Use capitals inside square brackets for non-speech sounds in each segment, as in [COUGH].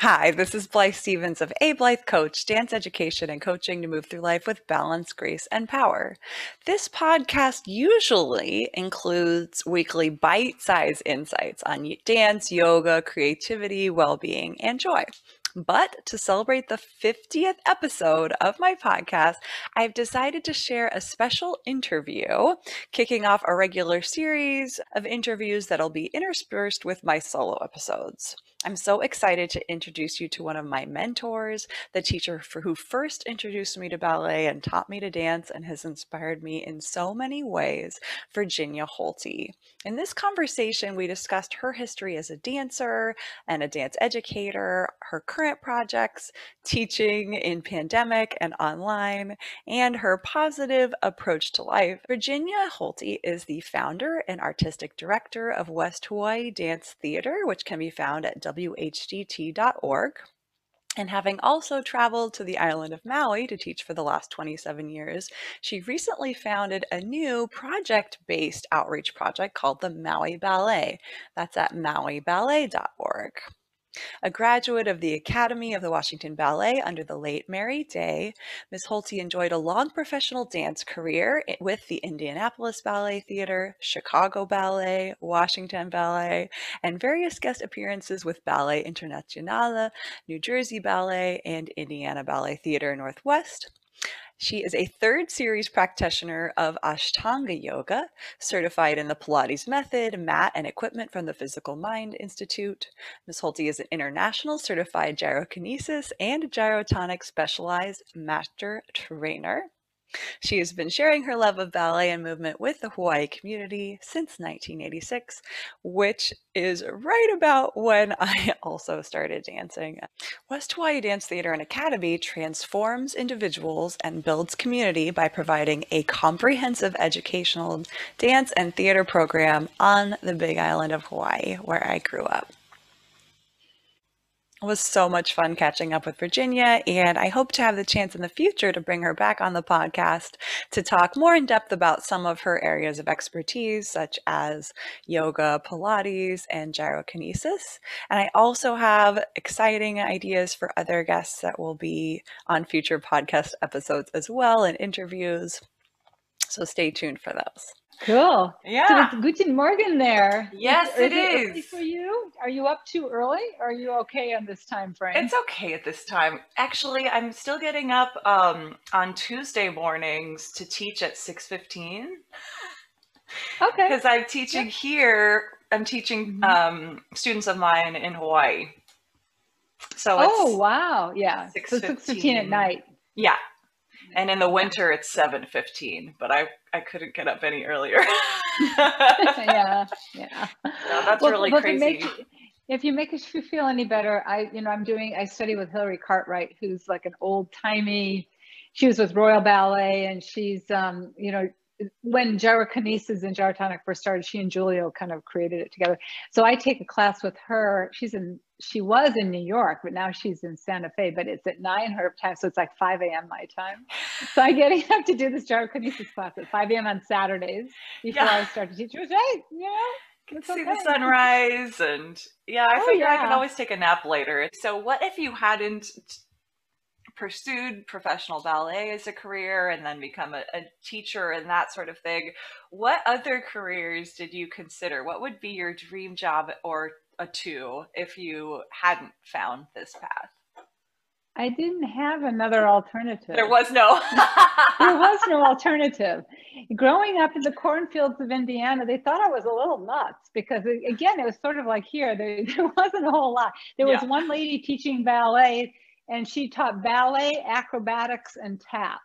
Hi, this is Blythe Stevens of A Blythe Coach, dance education and coaching to move through life with balance, grace, and power. This podcast usually includes weekly bite sized insights on dance, yoga, creativity, well being, and joy. But to celebrate the 50th episode of my podcast, I've decided to share a special interview, kicking off a regular series of interviews that'll be interspersed with my solo episodes. I'm so excited to introduce you to one of my mentors, the teacher for who first introduced me to ballet and taught me to dance and has inspired me in so many ways, Virginia Holte. In this conversation, we discussed her history as a dancer and a dance educator, her current projects, teaching in pandemic and online, and her positive approach to life. Virginia Holte is the founder and artistic director of West Hawaii Dance Theater, which can be found at whdt.org. And having also traveled to the island of Maui to teach for the last 27 years, she recently founded a new project based outreach project called the Maui Ballet. That's at mauiballet.org. A graduate of the Academy of the Washington Ballet under the late Mary Day, Ms. Holte enjoyed a long professional dance career with the Indianapolis Ballet Theater, Chicago Ballet, Washington Ballet, and various guest appearances with Ballet Internationale, New Jersey Ballet, and Indiana Ballet Theater Northwest. She is a third series practitioner of Ashtanga Yoga, certified in the Pilates method, mat, and equipment from the Physical Mind Institute. Ms. Holte is an international certified gyrokinesis and gyrotonic specialized master trainer. She has been sharing her love of ballet and movement with the Hawaii community since 1986, which is right about when [LAUGHS] I also started dancing. West Hawaii Dance Theater and Academy transforms individuals and builds community by providing a comprehensive educational dance and theater program on the Big Island of Hawaii, where I grew up. It was so much fun catching up with Virginia, and I hope to have the chance in the future to bring her back on the podcast to talk more in depth about some of her areas of expertise, such as yoga, Pilates, and gyrokinesis. And I also have exciting ideas for other guests that will be on future podcast episodes as well and interviews. So stay tuned for those. Cool. Yeah. So it's Guten Morgen there. Yes, is, it is. It for you? Are you up too early? Or are you okay on this time frame? It's okay at this time. Actually, I'm still getting up um, on Tuesday mornings to teach at 6:15. Okay. Because I'm teaching here. I'm teaching Mhm. um, students of mine in Hawaii. So it's oh wow. Yeah. So six fifteen at night. yeah, and in the winter it's 7:15. But I I couldn't get up any earlier. [LAUGHS] yeah. Yeah. [LAUGHS] that's really if crazy. you- if you make us you feel any better, I you know, I'm doing I study with Hilary Cartwright, who's like an old timey, she was with Royal Ballet and she's um, you know, when gyrokinesis and gyrotonic first started, she and Juliu kind of created it together. So I take a class with her. She's in, she was in New York, but now she's in Santa Fe, but it's at nine her time. So it's like 5 a.m. my time. So I getting [LAUGHS] up to do this gyrokinesis class at 5 a.m. on Saturdays before Yeah. I start to teach. It was right, you know? can see the sunrise and yeah i Oh, figure i can always take a nap later so what if you hadn't pursued professional ballet as a career and then become a, a teacher and that sort of thing what other careers did you consider what would be your dream job or a two if you hadn't found this path I didn't have another alternative. there was no [LAUGHS] there was no [LAUGHS] alternative. Growing up in the cornfields of Indiana, they thought I was a little nuts because, again, it was sort of like here, there, [LAUGHS] there wasn't a whole lot. There was Yeah. one lady teaching ballet, and she taught ballet, acrobatics, and tap.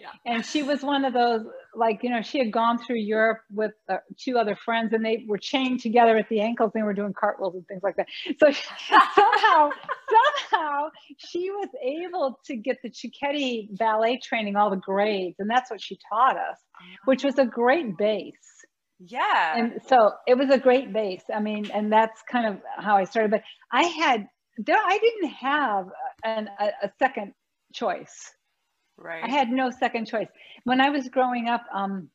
Yeah. And she was one of those, like, you know, she had gone through Europe with uh, two other friends and they were chained together at the ankles. And they were doing cartwheels and things like that. So [LAUGHS] somehow, somehow she was able to get the Cecchetti ballet training, all the grades. And that's what she taught us, which was a great base. yeah And so it was a great base. I mean, and that's kind of how I started. But I had, there, I didn't have an, a, a second choice. Right I had no second choice. When I was growing up, um,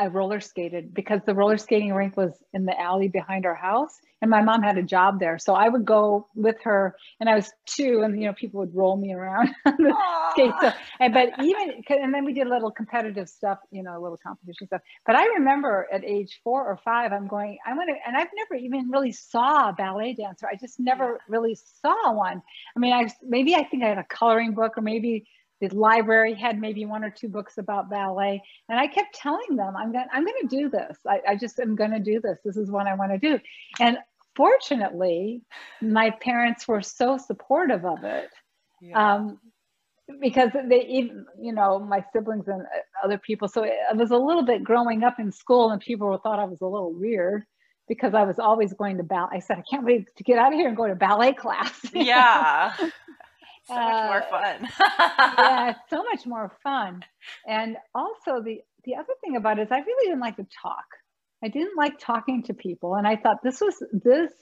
I roller skated because the roller skating rink was in the alley behind our house and my mom had a job there. So I would go with her and I was two and, you know, people would roll me around [LAUGHS] on the skate. So, and, but even, and then we did a little competitive stuff, you know, a little competition stuff. But I remember at age four or five, I'm going, I want to, and I've never even really saw a ballet dancer. I just never really saw one. I mean, I, maybe I think I had a coloring book or maybe the library had maybe one or two books about ballet and i kept telling them i'm going i'm going to do this. I, I just am going to do this. This is what i want to do. And fortunately my parents were so supportive of it yeah. um, because they even you know my siblings and other people so it was a little bit growing up in school and people thought i was a little weird because i was always going to ballet i said i can't wait to get out of here and go to ballet class. [LAUGHS] Yeah so much more uh, fun. yeah, [LAUGHS] so much more fun. And also the the other thing about it is I really didn't like to talk. I didn't like talking to people, and I thought this was this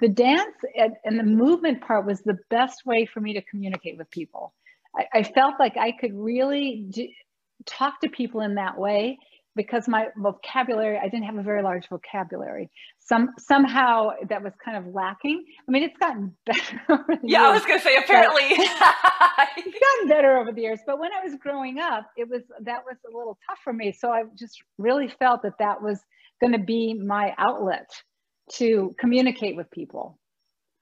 the dance and, and the movement part was the best way for me to communicate with people. I, I felt like I could really do, talk to people in that way because my vocabulary, I didn't have a very large vocabulary. Some somehow that was kind of lacking. I mean, it's gotten [LAUGHS] better. yeah, years, I was going to say apparently [LAUGHS] it's gotten better over the years. But when I was growing up, it was that was a little tough for me. So I just really felt that that was going to be my outlet to communicate with people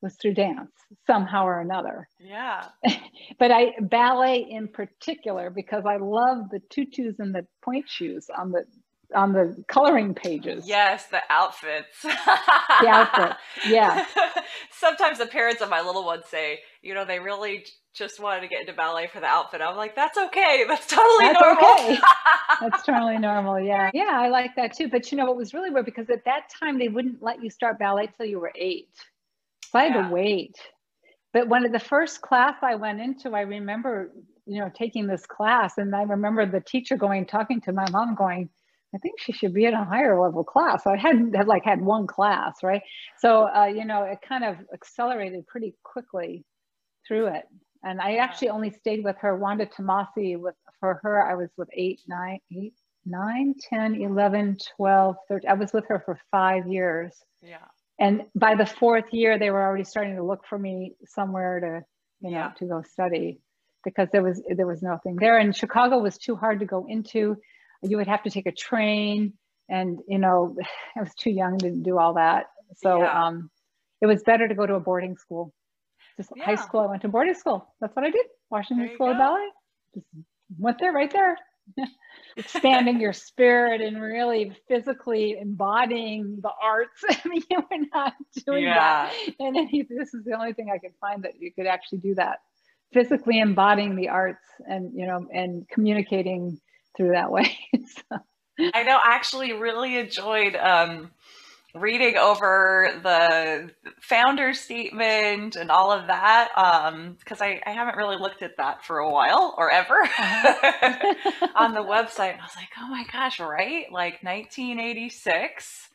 was through dance somehow or another. Yeah. [LAUGHS] but I ballet in particular because I love the tutus and the pointe shoes on the on the coloring pages. Yes, the outfits. [LAUGHS] the outfits. Yeah. [LAUGHS] Sometimes the parents of my little ones say, you know, they really just wanted to get into ballet for the outfit. I'm like, that's okay. That's totally that's normal. Okay. that's totally normal. Yeah. Yeah, I like that too. But you know, it was really weird because at that time they wouldn't let you start ballet till you were eight. Had yeah. to wait. But one of the first class I went into, I remember, you know, taking this class, and I remember the teacher going, talking to my mom, going, I think she should be in a higher level class. So I hadn't had like had one class, right? So uh, you know, it kind of accelerated pretty quickly through it. And I actually only stayed with her, Wanda Tomasi, with for her, I was with eight, nine, eight, nine, 10, 11, 12, 13. I was with her for five years. Yeah and by the fourth year they were already starting to look for me somewhere to you know yeah. to go study because there was there was nothing there. And chicago was too hard to go into. You would have to take a train and you know [LAUGHS] i was too young to do all that. So yeah. um it was better to go to a boarding school. Just yeah. high school. I went to boarding school. That's what i did. Washington school of ballet. Just went there right there [LAUGHS] expanding your spirit and really physically embodying the arts. [LAUGHS] I mean, you were not doing yeah. that. And this is the only thing I could find that you could actually do that. Physically embodying the arts and, you know, and communicating through that way. [LAUGHS] so. I know I actually really enjoyed um, reading over the founder statement and all of that because um, I, I, haven't really looked at that for a while or ever [LAUGHS] on the website. I was like, oh my gosh, right? Like 1986.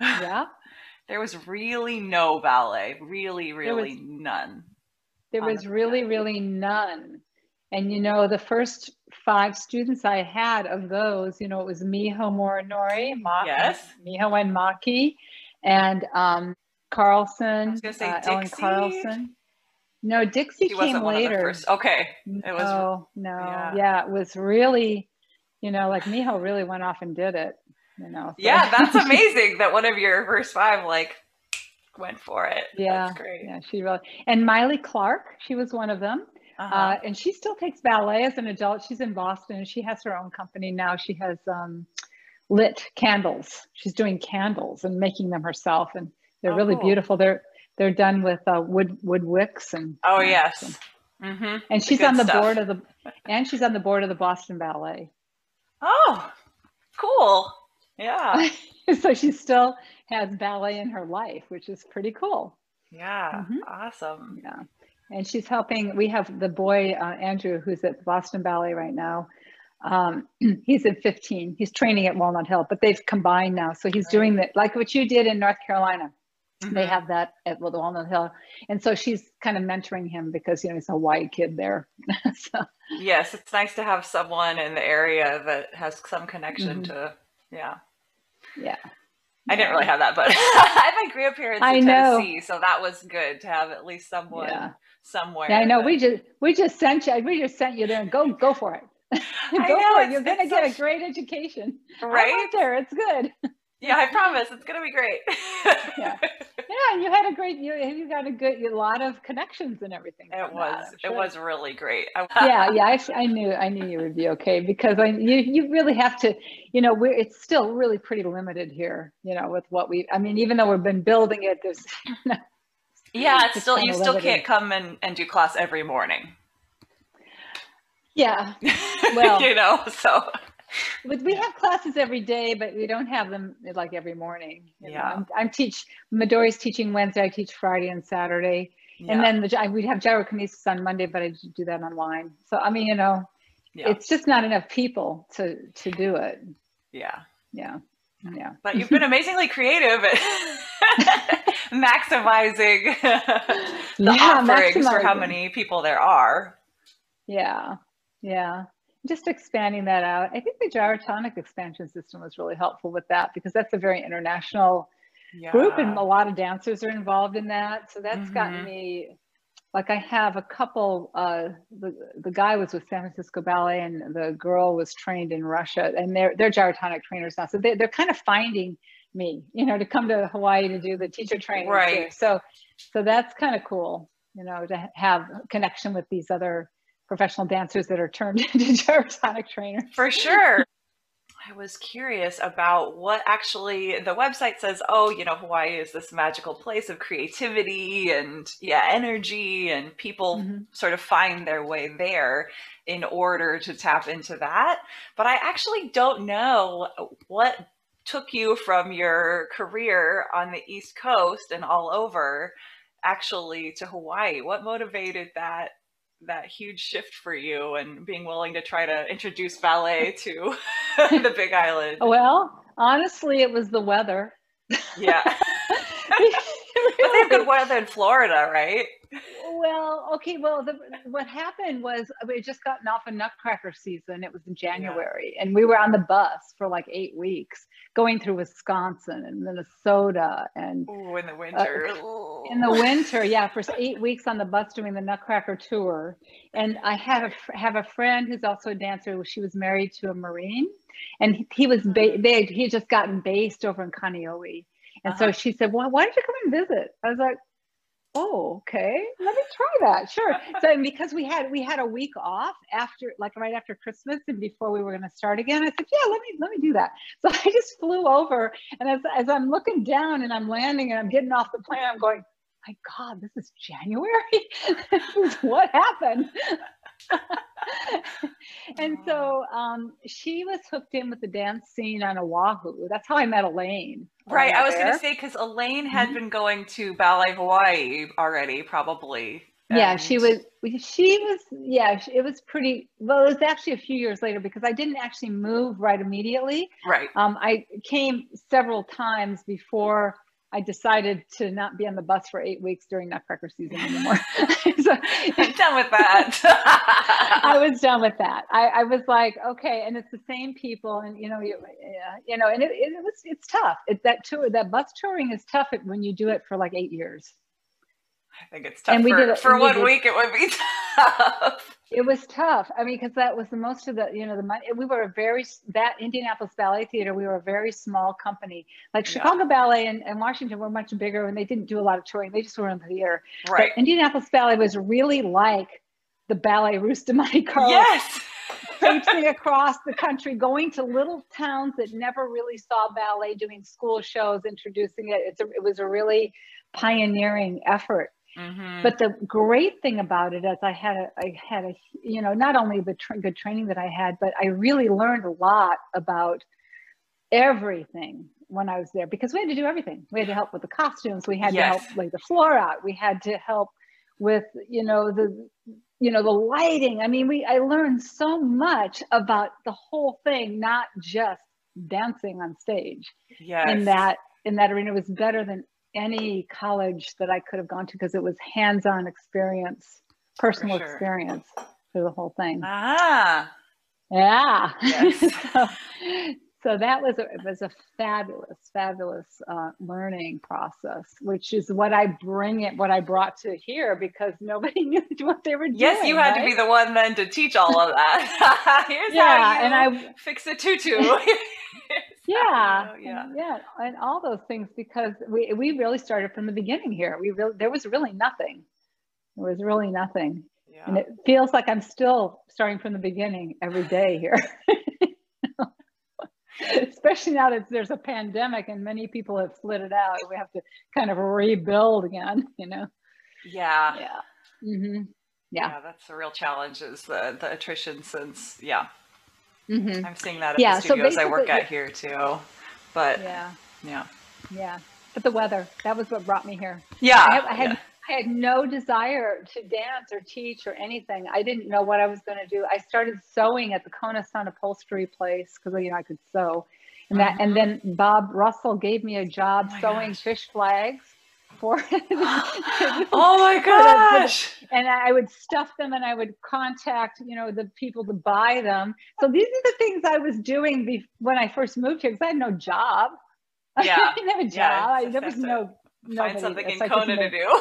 Yeah. [SIGHS] there was really no ballet, really, really was, none. There was the really, really none. And you know, the first five students I had of those, you know, it was Miho Morinori, Maki, yes. Miho and Maki, and um, Carlson, uh, Ellen Carlson. No, Dixie she came later. Okay. It was, no, no. Yeah. yeah. it was really, you know, like Miho really went off and did it. You know. So. Yeah, that's [LAUGHS] amazing that one of your first five like went for it. Yeah. That's great. Yeah, she really and Miley Clark, she was one of them. Uh-huh. Uh, and she still takes ballet as an adult. She's in Boston and she has her own company now. She has um, lit candles. She's doing candles and making them herself, and they're oh, really cool. beautiful. They're they're done with uh, wood wood wicks and oh yes, and, mm-hmm. and she's on the stuff. board of the and she's on the board of the Boston Ballet. Oh, cool! Yeah. [LAUGHS] so she still has ballet in her life, which is pretty cool. Yeah, mm-hmm. awesome. Yeah and she's helping. We have the boy uh, Andrew, who's at Boston Ballet right now. Um, [CLEARS THROAT] he's in 15. He's training at Walnut Hill, but they've combined now. So he's right. doing that, like what you did in North Carolina. Mm-hmm. They have that at Walnut Hill, and so she's kind of mentoring him because you know he's a white kid there. [LAUGHS] so. Yes, it's nice to have someone in the area that has some connection mm-hmm. to Yeah. Yeah. I didn't really have that, but [LAUGHS] I have my grandparents in. Tennessee, so that was good to have at least someone Yeah. Somewhere. Yeah, I know. that- We just we just sent you. We just sent you there. and Go go for it. [LAUGHS] go know, for it. You're gonna get a great education. I right? went there. It's good. [LAUGHS] Yeah, I promise it's gonna be great. Yeah. Yeah, you had a great. You you got a good. A lot of connections and everything. It was that, I'm it was really great. [LAUGHS] Yeah, yeah. I, I knew I knew you would be okay because I you you really have to. You know, we're it's still really pretty limited here. You know, with what we. I mean, even though we've been building it, there's. Yeah, it's It's still you still can't come and, and do class every morning. yeah, [LAUGHS] Well- you know, so but we have classes every day, but we don't have them like every morning. Yeah. I'm, I'm teach Midori's teaching Wednesday. I teach Friday and Saturday, yeah, and then the, we'd have gyrokinesis on Monday, but I do that online. So I mean, you know, yeah, it's just not enough people to to do it. yeah. Yeah, yeah. [LAUGHS] But you've been amazingly creative at [LAUGHS] maximizing [LAUGHS] the Yeah, offerings for how many people there are. Yeah, yeah. Just expanding that out. I think the gyrotonic expansion system was really helpful with that because that's a very international Yeah. group and a lot of dancers are involved in that. So that's gotten Mhm. me like I have a couple uh the the guy was with San Francisco Ballet and the girl was trained in Russia and they're they're gyrotonic trainers now. So they they're kind of finding me, you know, to come to Hawaii to do the teacher training. Right. So so that's kind of cool, you know, to have connection with these other professional dancers that are turned [LAUGHS] into gyrotonic trainers. For sure. I was curious about what actually the website says. Oh, you know, Hawaii is this magical place of creativity and yeah, energy, and people Mhm. sort of find their way there in order to tap into that. But I actually don't know what took you from your career on the East Coast and all over actually to Hawaii. What motivated that that huge shift for you and being willing to try to introduce ballet [LAUGHS] to [LAUGHS] the Big Island? Well, honestly, it was the weather. Yeah. [LAUGHS] But they have good weather in Florida, right? Well, okay. Well, the, what happened was uh, we had just gotten off a Nutcracker season. It was in January, and we were on the bus for like eight weeks, going through Wisconsin and Minnesota, and Ooh, in the winter. Uh, in the winter, yeah, for [LAUGHS] eight weeks on the bus doing the Nutcracker tour. And I had a have a friend who's also a dancer. She was married to a Marine, and he, he was ba- they he had just gotten based over in Kaneohe. And so Uh-huh. she said, "Well, why don't you come and visit?" I was like, "Oh, okay, let me try that. Sure." So and because we had we had a week off after, like right after Christmas and before we were going to start again, I said, "Yeah, let me let me do that." So [LAUGHS] I just flew over, and as as I'm looking down and I'm landing and I'm getting off the plane, I'm going, "My God, this is January. [LAUGHS] this is what happened." [LAUGHS] and so um, she was hooked in with the dance scene on Oahu. That's how I met Elaine. Right. I was going to say, because Elaine had Mhm. been going to Ballet Hawaii already, probably. Yeah, she was. She was. Yeah, it was pretty. Well, it was actually a few years later because I didn't actually move right immediately. Right. Um, I came several times before I decided to not be on the bus for eight weeks during Nutcracker season anymore. [LAUGHS] so, I'm done with that. [LAUGHS] I was done with that. I, I was like, okay, and it's the same people, and you know, you, yeah, you know, and it, it, was it's tough. It, that tour, that bus touring is tough when you do it for like eight years. I think it's tough And we did it- for we one did- week. It would be [LAUGHS] tough. It was tough. I mean, because that was the most of the, you know, the money. We were a very that Indianapolis Ballet Theater. We were a very small company. Like Yeah. Chicago Ballet and, and Washington were much bigger, and they didn't do a lot of touring. They just were in the theater. Right. But Indianapolis Ballet was really like the Ballet Russe de Monte Carlo. Yes. [LAUGHS] traipsing across the country, going to little towns that never really saw ballet, doing school shows, introducing it. It's a, it was a really pioneering effort. Mhm. But the great thing about it is I had a, I had a, you know, not only the tra- good training that I had, but I really learned a lot about everything when I was there because we had to do everything. We had to help with the costumes. We had Yes. to help lay the floor out. We had to help with, you know, the, you know, the lighting. I mean, we, I learned so much about the whole thing, not just dancing on stage yes. in that, in that arena It was better than any college that I could have gone to because it was hands-on experience, personal sure. experience through the whole thing. Ah. Yeah. [LAUGHS] Yes. so, so that was a, it was a fabulous, fabulous uh, learning process, which is what I bring it, what I brought to here because nobody [LAUGHS] knew what they were doing. Yes, you had right? to be the one then to teach all of that. [LAUGHS] Here's yeah, how you and I fix a tutu. [LAUGHS] yeah, yeah, and, yeah, and all those things because we we really started from the beginning here. We really there was really nothing. There was really nothing, yeah. and it feels like I'm still starting from the beginning every day here. [LAUGHS] Especially now that there's a pandemic and many people have flitted out, we have to kind of rebuild again. [LAUGHS] You know. Yeah. Yeah. Mm-hmm. Yeah. yeah. that's the real challenge is the the attrition since yeah. Mm-hmm. I'm seeing that at Yeah, the so studios I work at here too. But Yeah. yeah. Yeah. But the weather, that was what brought me here. Yeah. I, I had yeah. I had no desire to dance or teach or anything. I didn't know what I was going to do. I started sewing at the Kona Sun upholstery place because you know I could sew, and that and then Bob Russell gave me a job Mm-hmm. Oh sewing gosh. fish flags for. [LAUGHS] oh my [LAUGHS] gosh. and I would stuff them and I would contact, you know, the people to buy them. So these are the things I was doing be- when I first moved here because I had no job. [LAUGHS] Yeah. I didn't have a job. Yeah, I, there was no nobody. Find something in Kona to do.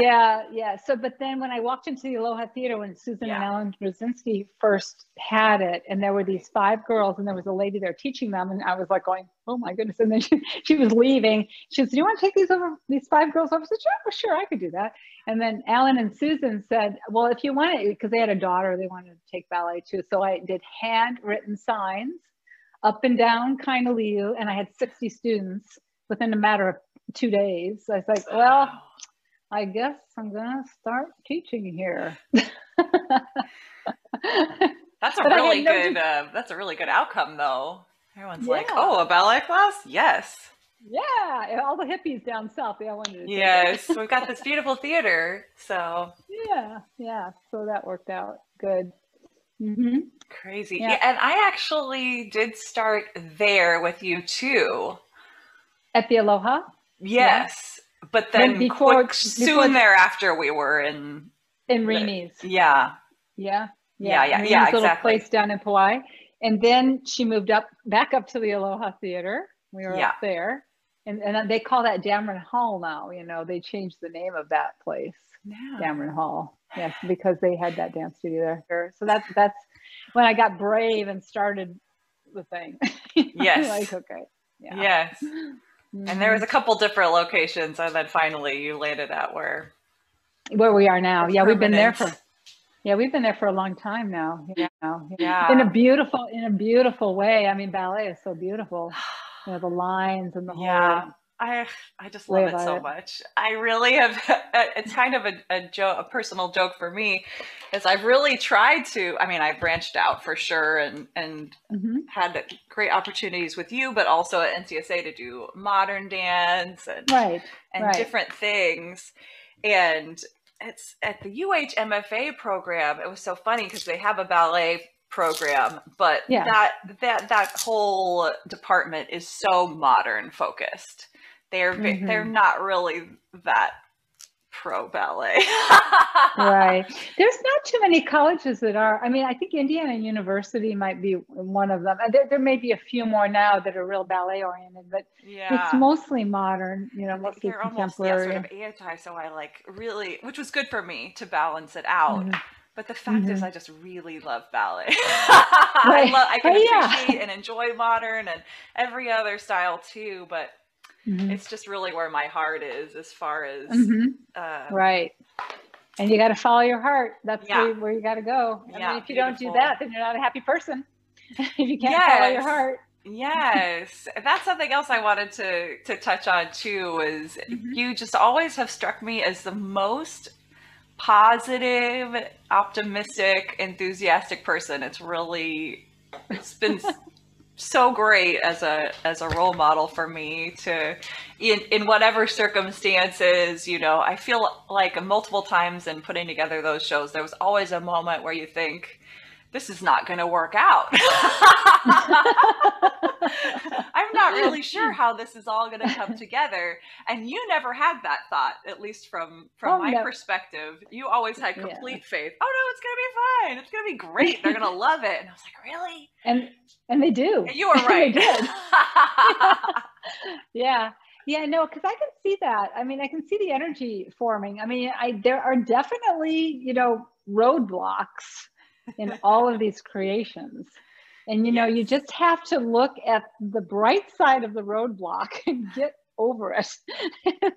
Yeah, yeah. So, but then when I walked into the Aloha Theater when Susan and Yeah. Alan Brzezinski first had it, and there were these five girls, and there was a lady there teaching them, and I was like going, "Oh my goodness!" And then she, [LAUGHS] she was leaving. She said, "Do you want to take these over? These five girls over?" I said, "Sure, well, sure, I could do that." And then Alan and Susan said, "Well, if you want it, because they had a daughter, they wanted to take ballet too." So I did handwritten signs up and down Kainaliu, and I had 60 students within a matter of two days. I was like, "Well." I guess I'm gonna start teaching here. [LAUGHS] That's a But really no good. Uh, that's a really good outcome, though. Everyone's like, "Oh, a ballet class? Yes, yeah, all the hippies down south, they all wanted to. yes." We've got this beautiful theater, so Yeah, yeah. So that worked out good. hmm crazy. Yeah. Yeah, and I actually did start there with you too. At the Aloha. Yes, but Then then before- quick, before- soon thereafter, we were in. in Reni's. Yeah, Yeah. Yeah, yeah, Reni's yeah, little exactly. place down in Kauai. And then she moved up back up to the Aloha Theater. We were Yeah. up there. And, and they call that Dameron Hall now. You know, they changed the name of that place. yeah. Dameron Hall. Yes, because they had that dance studio there. So that's that's when I got brave and started the thing. [LAUGHS] Yes. like okay. Yeah. Yes, Mhm. and there was a couple different locations, and then finally you landed at where. where we are now. Yeah, we've been there for yeah, we've been there for a long time now. You know, Yeah. in a beautiful in a beautiful way. I mean, ballet is so beautiful. You know, the lines and the whole Yeah. I I just love it so it. much. I really have. [LAUGHS] It's kind of a, a joke, a personal joke for me, is I've really tried to. I mean, I've branched out for sure, and and Mhm. had great opportunities with you, but also at NCSA to do modern dance and Right. and right. different things. And it's at the UH MFA program. It was so funny because they have a ballet program, but Yeah. that that that whole department is so modern focused. They're Mhm. they're not really that pro ballet. [LAUGHS] right. There's not too many colleges that are. I mean, I think Indiana University might be one of them. There, there may be a few more now that are real ballet oriented, but Yeah. it's mostly modern. You know, mostly they're almost yeah, sort of anti, so I like really, which was good for me to balance it out. Mhm. But the fact is, Mhm. I just really love ballet. [LAUGHS] I love, I can Oh, yeah. appreciate and enjoy modern and every other style too. But Mhm. it's just really where my heart is, as far as Mhm. uh, Right. And you got to follow your heart. That's Yeah. where, where you got to go. I Yeah, mean, if you don't do that, then you're not a happy person. [LAUGHS] if you can't follow your heart. Yes, [LAUGHS] that's something else I wanted to to touch on too. Is Mhm. you just always have struck me as the most positive, optimistic, enthusiastic person. It's really it's been so great as a as a role model for me to in in whatever circumstances, you know, I feel like multiple times in putting together those shows there was always a moment where you think this is not going to work out. [LAUGHS] [LAUGHS] I'm not really sure how this is all going to come together. And you never had that thought, at least from from oh, my no. perspective. You always had complete yeah. faith. Oh no, it's going to be fine. It's going to be great. They're going to love it. And I was like, really? And and they do. And you were [LAUGHS] right. they did. yeah. Yeah, no, because I can see that. I mean, I can see the energy forming. I mean, I there are definitely, you know, roadblocks in all of these creations. And you know, you just have to look at the bright side of the roadblock [LAUGHS] and get over it. [LAUGHS]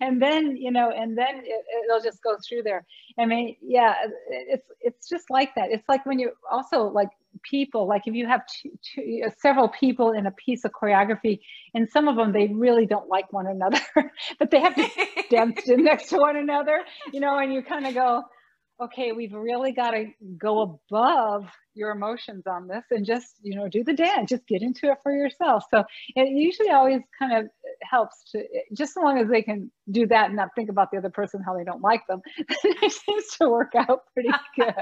and then, you know, and then it, will just go through there. I mean, yeah, it's it's just like that. It's like when you also like people, like if you have two, two, several people in a piece of choreography, and some of them they really don't like one another, [LAUGHS] but they have to dance next to one another, you know, and you kind of go, okay, we've really got to go above your emotions on this and just, you know, do the dance, just get into it for yourself. So it usually always kind of helps to, just as long as they can do that and not think about the other person, how they don't like them, [LAUGHS] it seems to work out pretty [LAUGHS] good.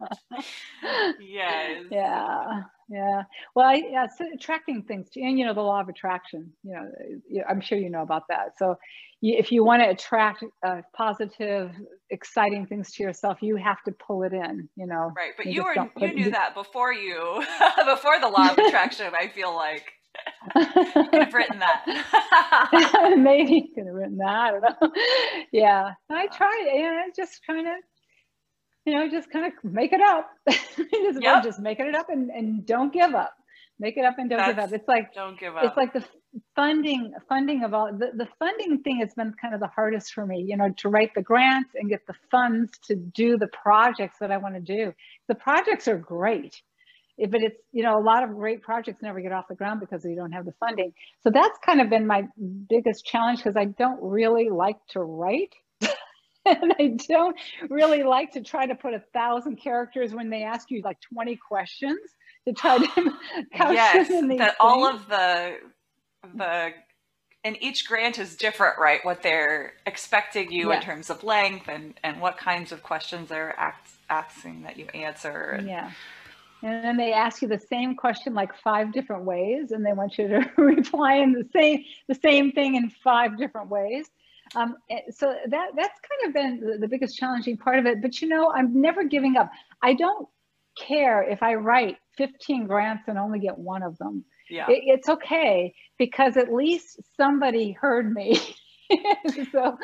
[LAUGHS] [LAUGHS] yes. Yeah. Yeah. Well, I, yeah, so attracting things to, and you know, the law of attraction, you know, I'm sure you know about that. So if you want to attract uh, positive, exciting things to yourself, you have to pull it in, you know. Right. But you, you were, you knew that before you, [LAUGHS] before the law of attraction, I feel like. could have written that. Maybe you could have written that. I don't know. Yeah, I tried. You know, just trying to you know, just kind of make it up. [LAUGHS] yep. just making it up and, and don't give up. Make it up and don't That's, give up. It's like don't give up. It's like the funding funding of all the, the funding thing has been kind of the hardest for me, you know, to write the grants and get the funds to do the projects that I want to do. The projects are great. Eh, but it's, you know, a lot of great projects never get off the ground because you don't have the funding. So that's kind of been my biggest challenge because I don't really like to write. And [LAUGHS] I don't really like to try to put a thousand characters when they ask you like 20 questions to try to [GASPS] [LAUGHS] couch yes, in these that all of the the and each grant is different, right? What they're expecting you yes. in terms of length and and what kinds of questions they're asking that you answer. And, yeah. And then they ask you the same question like five different ways, and they want you to [LAUGHS] reply in the same the same thing in five different ways. Um, eh, so that that's kind of been the, biggest challenging part of it. But you know, I'm never giving up. I don't care if I write 15 grants and only get one of them. Yeah. It, it's okay because at least somebody heard me. [LAUGHS] so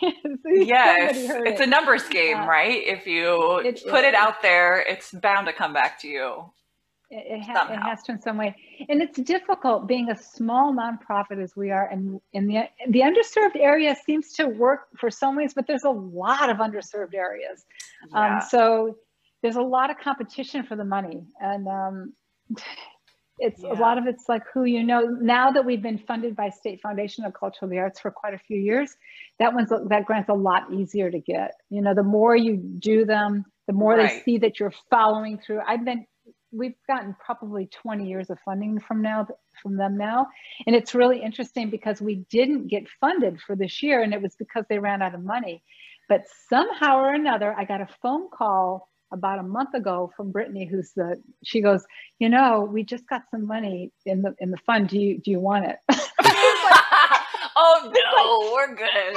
[LAUGHS] yes, it's it. a numbers game, uh, right? If you it, put it, out there, it's bound to come back to you it, ha- it, has to in some way and it's difficult being a small nonprofit as we are and in the the underserved area seems to work for some ways but there's a lot of underserved areas um, yeah. um, so there's a lot of competition for the money and um, [LAUGHS] it's yeah. a lot of it's like who you know now that we've been funded by state foundation of cultural the arts for quite a few years that one's that grant's a lot easier to get you know the more you do them the more right. they see that you're following through i've been we've gotten probably 20 years of funding from now from them now. And it's really interesting because we didn't get funded for this year and it was because they ran out of money. But somehow or another i got a phone call about a month ago from brittany who's the she goes you know we just got some money in the in the fund. Do you do you want it [LAUGHS] [LAUGHS] no, we're good. [LAUGHS]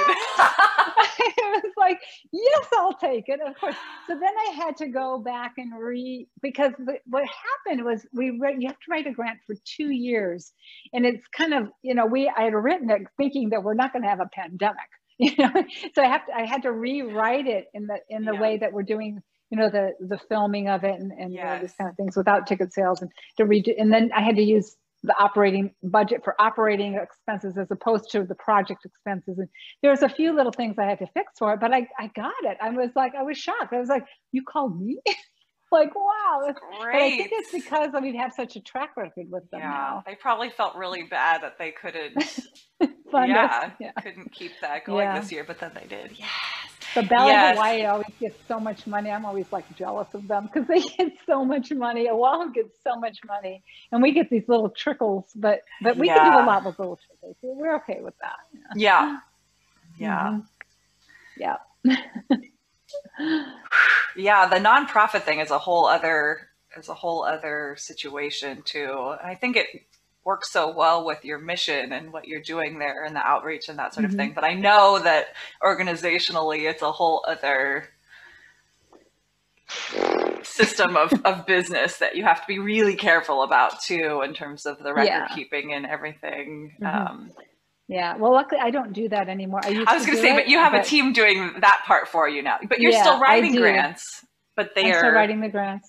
[LAUGHS] it was like, yes, I'll take it. Of course. So then I had to go back and re because the, what happened was we read, you have to write a grant for two years, and it's kind of you know we I had written it thinking that we're not going to have a pandemic. You know, so I have to I had to rewrite it in the in the yeah. way that we're doing you know the the filming of it and, and yes. know, these kind of things without ticket sales and to redo and then I had to use the operating budget for operating expenses as opposed to the project expenses. And there's a few little things I had to fix for it, but I, I got it. I was like, I was shocked. I was like, you called me? [LAUGHS] like, wow. Great. But I think it's because I mean, have such a track record with them yeah, now. They probably felt really bad that they couldn't, [LAUGHS] yeah, yeah, couldn't keep that going yeah. this year, but then they did. Yes. The Belle yes. of Hawaii always gets so much money. I'm always like jealous of them because [LAUGHS] they get so much money. Oahu gets so much money, and we get these little trickles. But but we yeah. can do a lot with little trickles. So we're okay with that. Yeah, [LAUGHS] yeah, yeah. yeah. [LAUGHS] Yeah, the nonprofit thing is a whole other is a whole other situation too. I think it works so well with your mission and what you're doing there and the outreach and that sort of Mhm. thing. But I know that organizationally it's a whole other system of, [LAUGHS] of business that you have to be really careful about too in terms of the record Yeah. keeping and everything. Mhm. Um, Yeah. Well, luckily I don't do that anymore. I used I was going to say, it, but you have a team doing that part for you now. But you're Yeah, still writing grants, but they I'm are still writing the grants.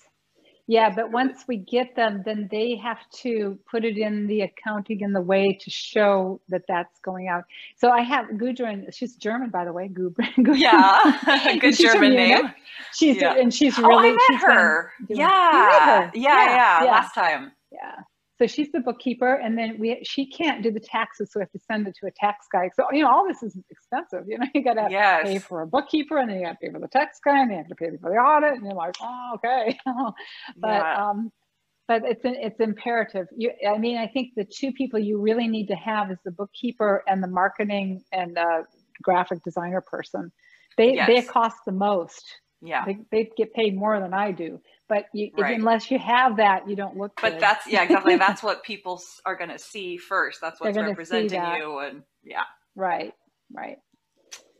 Yeah, but once we get them, then they have to put it in the accounting in the way to show that that's going out. So I have Gudrun. She's German, by the way. Gudrun. [LAUGHS] Yeah, [LAUGHS] good German Munich. name. She's Yeah. and she's really. oh. I met her. Yeah. Met her? yeah, yeah, yeah. Last time. Yeah. So she's the bookkeeper, and then we she can't do the taxes, so we have to send it to a tax guy. So you know, all this is expensive. You know, [LAUGHS] you got to Yes. pay for a bookkeeper, and then you got to pay for the tax guy, and you have to pay for the audit, and you're like, oh, okay. [LAUGHS] but Yeah. um, but it's an, it's imperative. You, I mean, I think the two people you really need to have is the bookkeeper and the marketing and the graphic designer person. They they cost the most. yeah. They, they get paid more than I do. But you, Right. unless you have that, you don't look. But good. that's yeah, exactly. [LAUGHS] That's what people are going to see first. That's what's representing you, and yeah, right, right.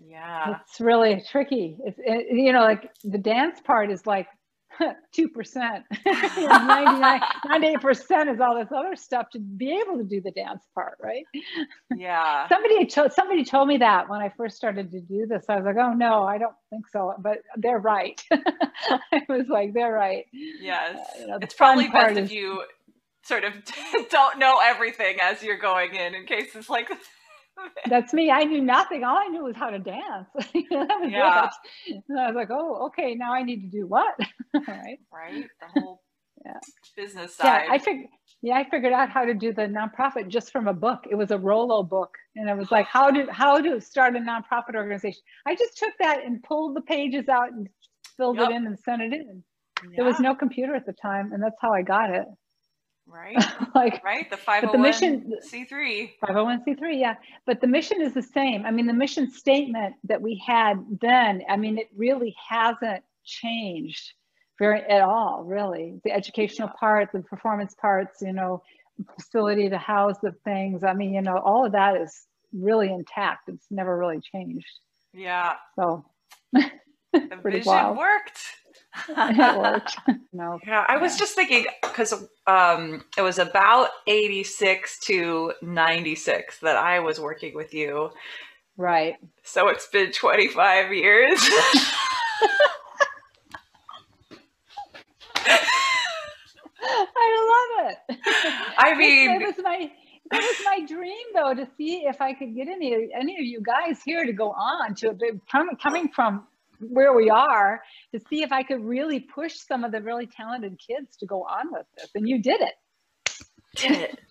yeah, It's really tricky. It's it, you know like the dance part is like [LAUGHS] two percent. [LAUGHS] [LAUGHS] 98 percent is all this other stuff to be able to do the dance part, right? yeah. Somebody told somebody told me that when I first started to do this. I was like, oh no, I don't think so. But they're right. I was like, they're right. Yes. Uh, you know, it's probably best if is- you sort of don't know everything as you're going in, in cases like. [LAUGHS] That's me. I knew nothing. All I knew was how to dance. [LAUGHS] that was Yeah. it. And I was like, oh, okay, now I need to do what? [LAUGHS] Right. right? The whole Yeah. business Yeah. I figured. Yeah, I figured out how to do the nonprofit just from a book. It was a Nolo book, and it was like [GASPS] how to how to start a nonprofit organization. I just took that and pulled the pages out and filled Yup. it in and sent it in. There was no computer at the time, and that's how I got it. Right, [LAUGHS] like right. The mission- 501c3. 501c3, yeah. But the mission is the same. I mean, the mission statement that we had then, I mean, it really hasn't changed very at all, really. The educational part, the performance parts, you know, facility to house the things. I mean, you know, all of that is really intact. It's never really changed. Yeah, So [LAUGHS] the vision wild. worked. [LAUGHS] it worked. no. Yeah, I was just thinking because um, it was about 86 to 96 that I was working with you. Right. So it's been 25 years. [LAUGHS] I love it. I mean, it was my it was my dream though to see if I could get any any of you guys here to go on to a from coming from where we are to see if I could really push some of the really talented kids to go on with this, and you did it. did it. [LAUGHS]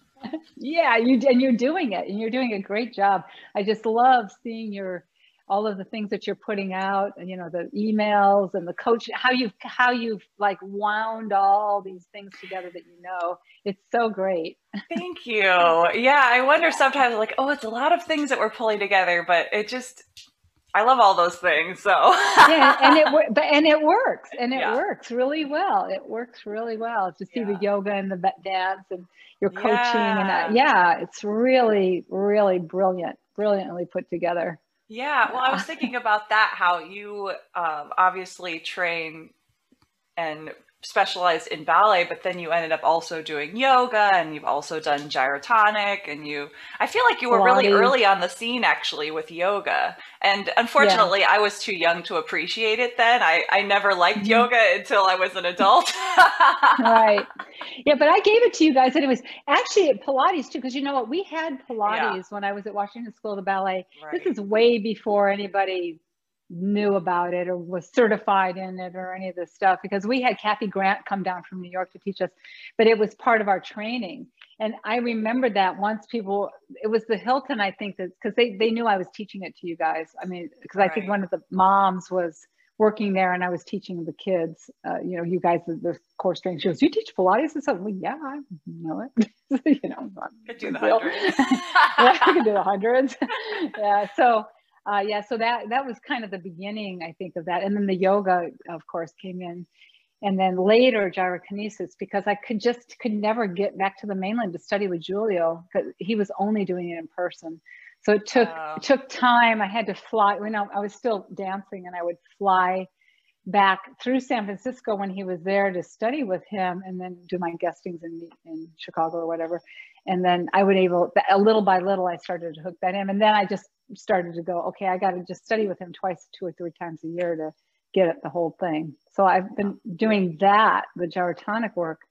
Yeah, you and you're doing it, and you're doing a great job. I just love seeing your all of the things that you're putting out, and you know the emails and the coach, how you've how you've like wound all these things together that you know. It's so great. Thank you. Yeah, I wonder sometimes, like, oh, it's a lot of things that we're pulling together, but it just, I love all those things. So, [LAUGHS] yeah, and it but and it works, and it Yeah. works really well. It works really well to see the yoga and the dance and your coaching and Yeah. uh, yeah, it's really really brilliant, brilliantly put together. yeah, well, I was thinking about that, how you um, obviously train and specialized in ballet, but then you ended up also doing yoga and you've also done gyrotonic and you, I feel like you were really early on the scene actually with yoga. And unfortunately, I was too young to appreciate it then. I, I never liked Mhm. yoga until I was an adult. right. [LAUGHS] Yeah, but I gave it to you guys anyways. Actually, at Pilates too, because you know what? We had Pilates when I was at Washington School of Ballet. Right. This is way before anybody knew about it or was certified in it or any of this stuff because we had Kathy Grant come down from New York to teach us, but it was part of our training. And I remember that once people, it was the Hilton, I think that because they, they knew I was teaching it to you guys. I mean, because I think one of the moms was working there and I was teaching the kids, uh, you know, you guys, the, the course training. She goes, You teach Pilates? I said, Well, yeah, I know it. [LAUGHS] you know, [LAUGHS] I Could do the hundreds. yeah, I can do the hundreds. [LAUGHS] yeah. So, uh, yeah, so that that was kind of the beginning, I think, of that, and then the yoga, of course, came in, and then later gyrokinesis because I could just could never get back to the mainland to study with Juliu because he was only doing it in person. So it took wow. it took time. I had to fly. You know, I was still dancing, and I would fly back through San Francisco when he was there to study with him, and then do my guestings in in Chicago or whatever. And then I would able a little by little, I started to hook that in, and then I just started to go, okay, I got to just study with him twice, two or three times a year to get at the whole thing. So I've been doing that, the gyrotonic work,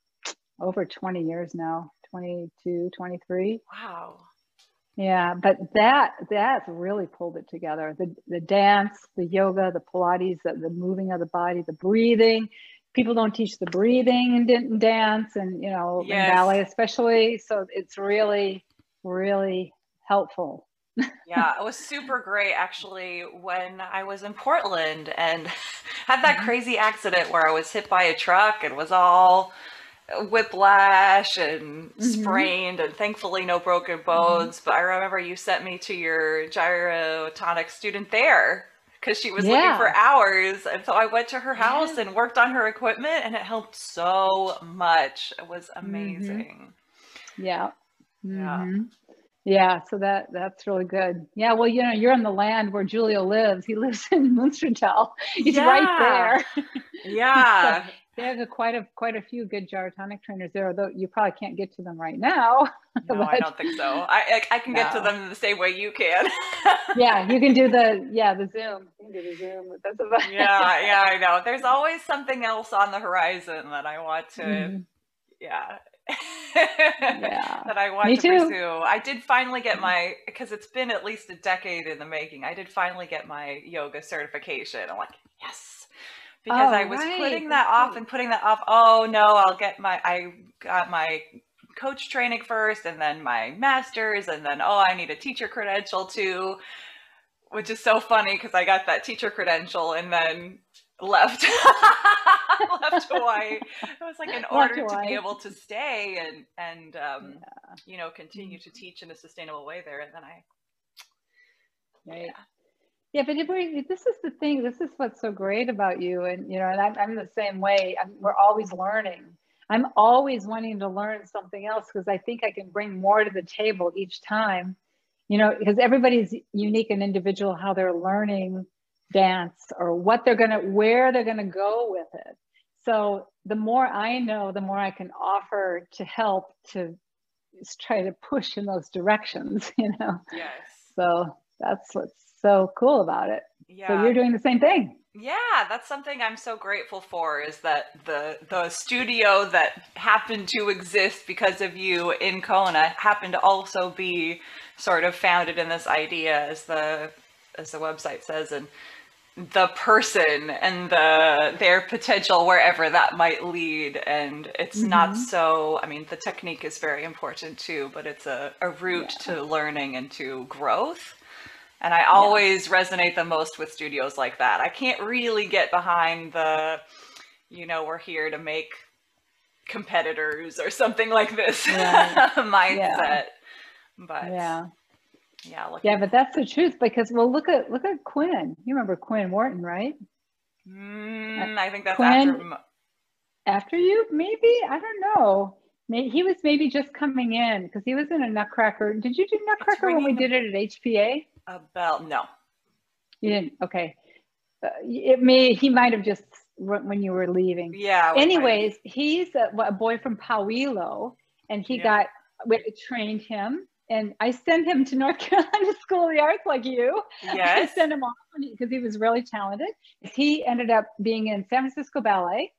over 20 years now, 22, 23. Wow. Yeah, but that that's really pulled it together. The the dance, the yoga, the Pilates, the, the moving of the body, the breathing. People don't teach the breathing in, dance and you know yes. in ballet especially. So it's really, really helpful [LAUGHS] yeah, it was super great actually when I was in Portland and [LAUGHS] had that mm-hmm. crazy accident where I was hit by a truck and was all whiplash and mm-hmm. sprained and thankfully no broken mm-hmm. bones. Mm-hmm. But I remember you sent me to your gyrotonic student there because she was yeah. looking for hours. And so I went to her house yeah. and worked on her equipment and it helped so much. It was mm-hmm. amazing. Yeah. Yeah. Mm-hmm. Yeah, so that that's really good. Yeah, well, you know, you're in the land where Juliu lives. He [LAUGHS] lives in Munstertal. He's yeah. right there. Yeah. so [LAUGHS] there's a, quite a quite a few good gyrotonic trainers there, although you probably can't get to them right now. [LAUGHS] No, I don't think so. I I, can no. get to them the same way you can. [LAUGHS] yeah, you can do the yeah the Zoom. You can do the Zoom. That's about yeah, [LAUGHS] yeah, I know. There's always something else on the horizon that I want to. Mm-hmm. Yeah, yeah. that I want Me to too. pursue. I did finally get my because it's been at least a decade in the making. I did finally get my yoga certification. I'm like, yes. Because oh, I was right. putting that off and putting that off. Oh no, I'll get my I got my coach training first and then my masters and then oh I need a teacher credential too. Which is so funny because I got that teacher credential and then left [LAUGHS] left Hawaii. It was like in order to be able to stay and and um, yeah. you know continue to teach in a sustainable way there. And then I, right. yeah. Yeah, but if this is the thing. This is what's so great about you, and you know, and I'm, I'm the same way. I'm, we're always learning. I'm always wanting to learn something else because I think I can bring more to the table each time. You know, because everybody's unique and individual how they're learning dance or what they're going to where they're going to go with it so the more i know the more i can offer to help to try to push in those directions [LAUGHS] you know yes so that's what's so cool about it. Yeah. so you're doing the same thing. Yeah that's something i'm so grateful for is that the the studio that happened to exist because of you in kona happened to also be sort of founded in this idea as the as the website says and the person and the their potential wherever that might lead. And it's mm-hmm. not so i mean the technique is very important too but it's a, a route yeah. to learning and to growth and i always yeah. resonate the most with studios like that. I can't really get behind the you know we're here to make competitors or something like this right. [LAUGHS] mindset. Yeah. but yeah. yeah yeah but that's the truth because well look at look at quinn. You remember quinn wharton right? Mm, i think that's quinn, after after you maybe? I don't know. He was maybe just coming in because he was in a nutcracker. Did you do nutcracker when we did it at hpa about no you didn't okay uh, it may he might have just when you were leaving yeah anyways he's a, a, boy from Paauilo and he yeah. got we trained him and I sent him to North [LAUGHS] Carolina School of the Arts like you. Yes. I sent him off because he was really talented. He ended up being in San Francisco Ballet.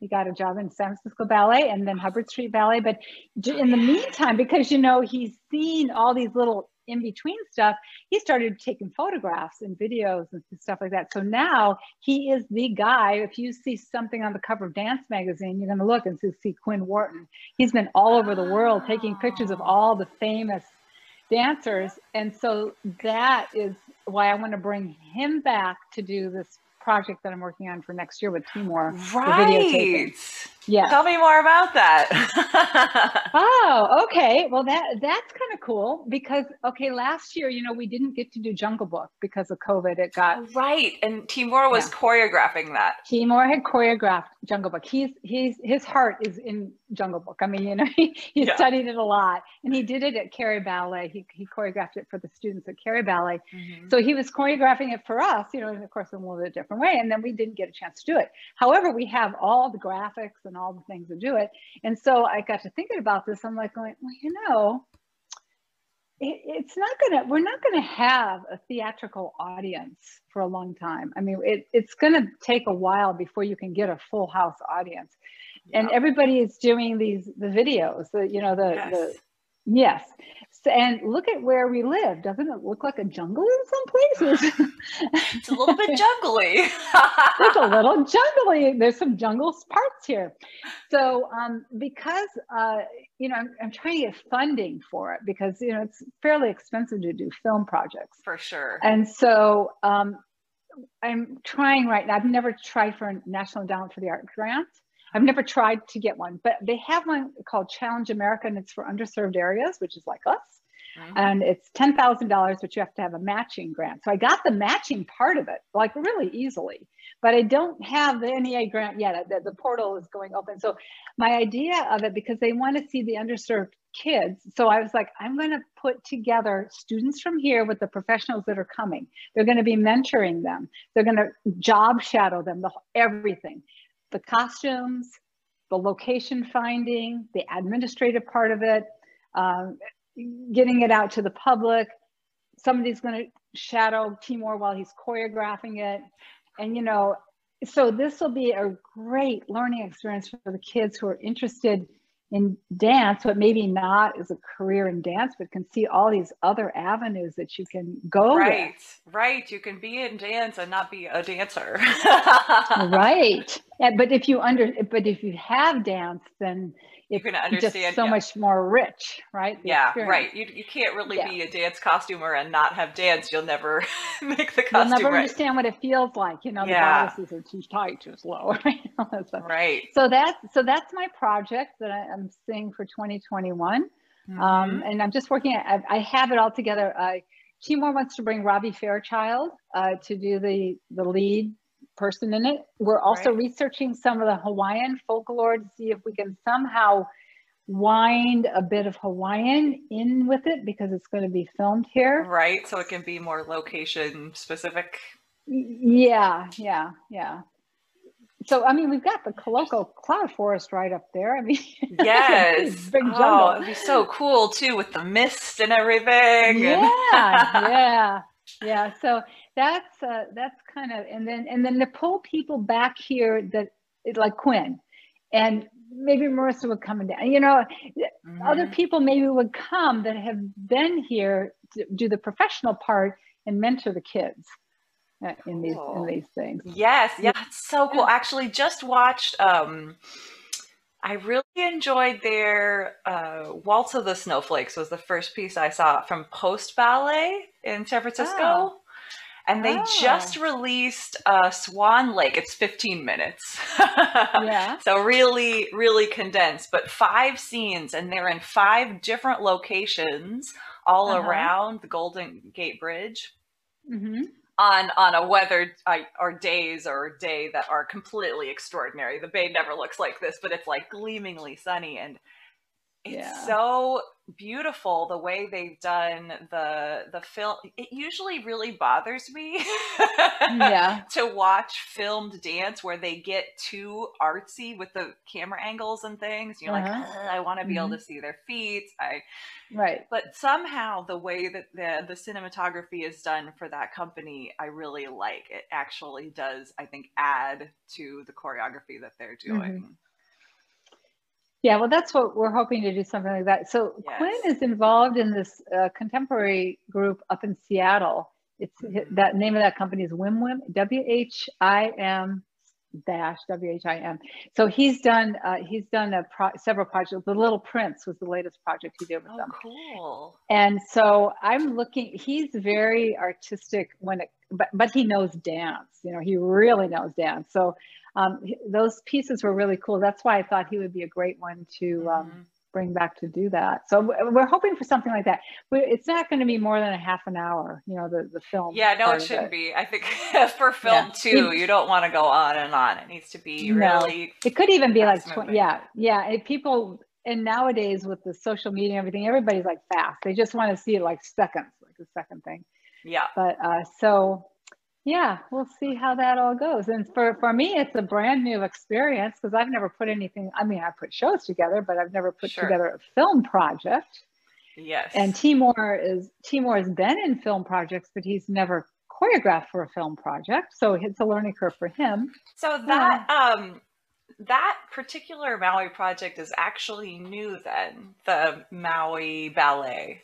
He got a job in San Francisco Ballet and then Hubbard Street Ballet. But in the meantime, because you know he's seen all these little in between stuff, he started taking photographs and videos and stuff like that. So now he is the guy. If you see something on the cover of Dance Magazine, you're going to look and see Quinn Wharton. He's been all over the world taking pictures of all the famous dancers. And so that is why I want to bring him back to do this project that I'm working on for next year with Timur. Right. Yeah. Tell me more about that. [LAUGHS] oh, okay. Well, that that's kind of cool because okay, last year, you know, we didn't get to do Jungle Book because of COVID. It got right, and Timur was yeah. choreographing that. Timur had choreographed Jungle Book. He's he's his heart is in Jungle Book. I mean, you know, [LAUGHS] he, he yeah. studied it a lot, and he did it at Carey Ballet. He he choreographed it for the students at Carey Ballet. Mm-hmm. So he was choreographing it for us, you know, and of course in a little bit different way. And then we didn't get a chance to do it. However, we have all the graphics and all the things to do it. And so I got to thinking about this. I'm like going, well, you know, it, it's not gonna, we're not gonna have a theatrical audience for a long time. I mean, it, it's gonna take a while before you can get a full house audience. Yeah. And everybody is doing these, the videos, the, you know, the, yes. the, yes and look at where we live. Doesn't it look like a jungle in some places? [LAUGHS] it's a little bit jungly. [LAUGHS] it's a little jungly. There's some jungle parts here. So um, because, uh, you know, I'm, I'm, trying to get funding for it because, you know, it's fairly expensive to do film projects. For sure. And so um, I'm trying right now. I've never tried for a National Endowment for the Arts grant. I've never tried to get one, but they have one called Challenge America, and it's for underserved areas, which is like us. Mm-hmm. And it's $10,000, but you have to have a matching grant. So I got the matching part of it, like really easily, but I don't have the NEA grant yet. The, the portal is going open. So my idea of it, because they want to see the underserved kids. So I was like, I'm going to put together students from here with the professionals that are coming. They're going to be mentoring them. They're going to job shadow them, the, everything the costumes, the location finding, the administrative part of it, um, getting it out to the public. Somebody's going to shadow Timur while he's choreographing it. And, you know, so this will be a great learning experience for the kids who are interested in dance, but maybe not as a career in dance, but can see all these other avenues that you can go right with. right you can be in dance and not be a dancer. [LAUGHS] Right. But if you under but if you have dance then you're going to understand so yeah. much more rich, right? The yeah, experience. right. You, you can't really yeah. be a dance costumer and not have dance. You'll never [LAUGHS] make the costume. You'll never right. understand what it feels like. You know, yeah. the bodices are too tight, too slow. [LAUGHS] right. So that's so that's my project that I, am seeing for 2021. Mm-hmm. Um, and I'm just working. I, I have it all together. Uh, Timur wants to bring Robbie Fairchild uh, to do the the lead person in it. We're also right. researching some of the Hawaiian folklore to see if we can somehow wind a bit of Hawaiian in with it because it's going to be filmed here. Right. So it can be more location specific. Yeah. Yeah. Yeah. So, I mean, we've got the Kaloko cloud forest right up there. I mean, [LAUGHS] yes. [LAUGHS] big oh, jungle. Oh, it'd be so cool too with the mist and everything. Yeah. [LAUGHS] yeah. Yeah. So that's uh, that's kind of and then and then to pull people back here that like Quinn and maybe Marissa would come down. You know, mm-hmm. other people maybe would come that have been here to do the professional part and mentor the kids uh, in these in these things. Yes, yeah, it's so cool. Actually, just watched. um I really enjoyed their uh, Waltz of the Snowflakes was the first piece I saw from Post Ballet in San Francisco. Oh and they oh. just released uh, Swan Lake. It's 15 minutes. yeah. [LAUGHS] So really, really condensed, but five scenes, and they're in five different locations all uh-huh. around the Golden Gate Bridge. Mm-hmm. On, on a weather uh, or days or day that are completely extraordinary. The bay never looks like this, but it's like gleamingly sunny and it's yeah. so beautiful the way they've done the the film it usually really bothers me yeah [LAUGHS] to watch filmed dance where they get too artsy with the camera angles and things you're uh-huh. like i want to be mm-hmm. able to see their feet i right but somehow the way that the the cinematography is done for that company i really like it actually does i think add to the choreography that they're doing mm-hmm. Yeah, well, that's what we're hoping to do something like that. So yes. Quinn is involved in this uh, contemporary group up in Seattle. It's mm-hmm. that name of that company is Whim Whim, W H I M dash W H I M. So he's done uh, he's done a pro- several projects. The Little Prince was the latest project he did with Oh, them. cool. And so I'm looking. He's very artistic when it, but but he knows dance. You know, he really knows dance. So um, those pieces were really cool. That's why I thought he would be a great one to um, Mhm. bring back to do that. So we're hoping for something like that. It's not going to be more than a half an hour. You know, the the film. Yeah, no, it shouldn't be. I think [LAUGHS] for film Yeah. too, you don't want to go on and on. It needs to be No. really. It could even be like, Fast tw- moving. yeah, yeah. If people, and nowadays with the social media and everything, everybody's like fast. They just want to see it like seconds, like a second thing. Yeah. But uh, so, yeah, we'll see how that all goes. And for, for me, it's a brand new experience because I've never put anything, I mean, I put shows together, but I've never put Sure. together a film project. Yes. And Timur is, Timur has been in film projects, but he's never choreographed for a film project. So it's a learning curve for him. So that um that particular Maui project is actually new then, the Maui Ballet.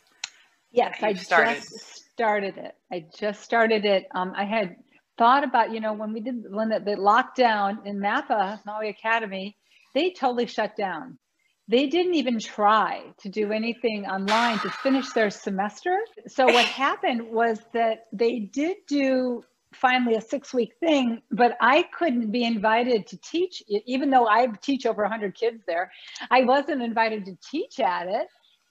Yes, I started. just started it. I just started it. Um, I had thought about, you know, when we did when the, the lockdown in Napa, Maui Academy, they totally shut down. They didn't even try to do anything online to finish their semester. So what [LAUGHS] happened was that they did do finally a six week thing, but I couldn't be invited to teach, it, even though I teach over 100 kids there. I wasn't invited to teach at it